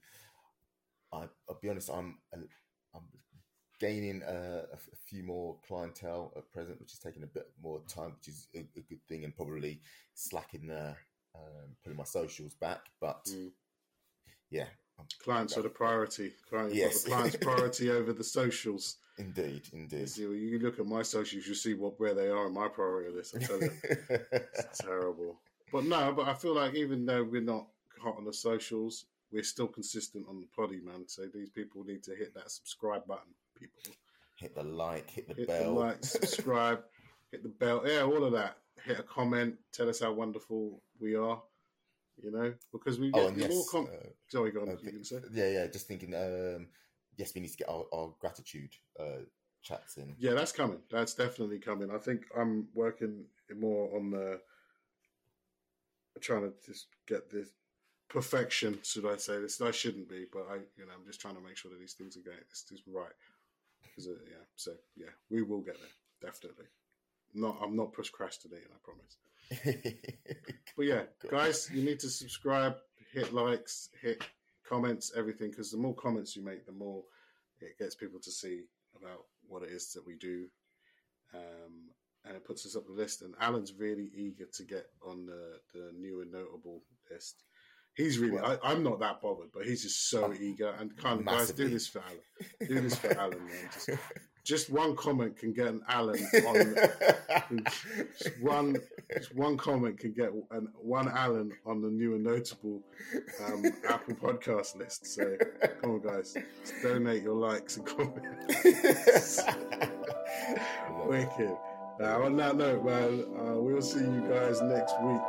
I, I'll be honest. I'm, I'm gaining uh, a, few more clientele at present, which is taking a bit more time, which is a, a good thing, and probably slacking the um, putting my socials back. But Mm. yeah, I'm- clients are the priority. Client, Yes. the client's priority over the socials. indeed, You indeed. see, when you look at my socials, you see what where they are in my priority list. I tell you. It's terrible. But no, but I feel like even though we're not hot on the socials, we're still consistent on the poddy, man. So these people need to hit that subscribe button. People hit the like, hit the hit the bell. like, subscribe, hit the bell. Yeah, all of that. Hit a comment. Tell us how wonderful we are. You know, because we get Oh, yes, more. Com- uh, Sorry, go on. uh, say. yeah, yeah. Just thinking. Um, yes, we need to get our, our gratitude uh, chats in. Yeah, that's coming. That's definitely coming. I think I'm working more on the trying to just get this perfection. Should I say this? I shouldn't be, but I, you know, I'm just trying to make sure that these things are getting this is right. Because uh, yeah, so yeah, we will get there definitely. Not, I'm not procrastinating. I promise. But yeah, guys, you need to subscribe, hit likes, hit comments, everything. Because the more comments you make, the more it gets people to see about what it is that we do, um, and it puts us up the list. And Alan's really eager to get on the the new and notable list. He's really. Well- I, I'm not that bothered, but he's just so I'm eager. And kind of guys, do this for Alan. Do this for Alan, man. Just, just one comment can get an Alan on just one just one comment can get an, one Alan on the new and notable um, Apple podcast list. So come on, guys, just donate your likes and comments. Wicked. Now, on that note, man, uh, we'll see you guys next week.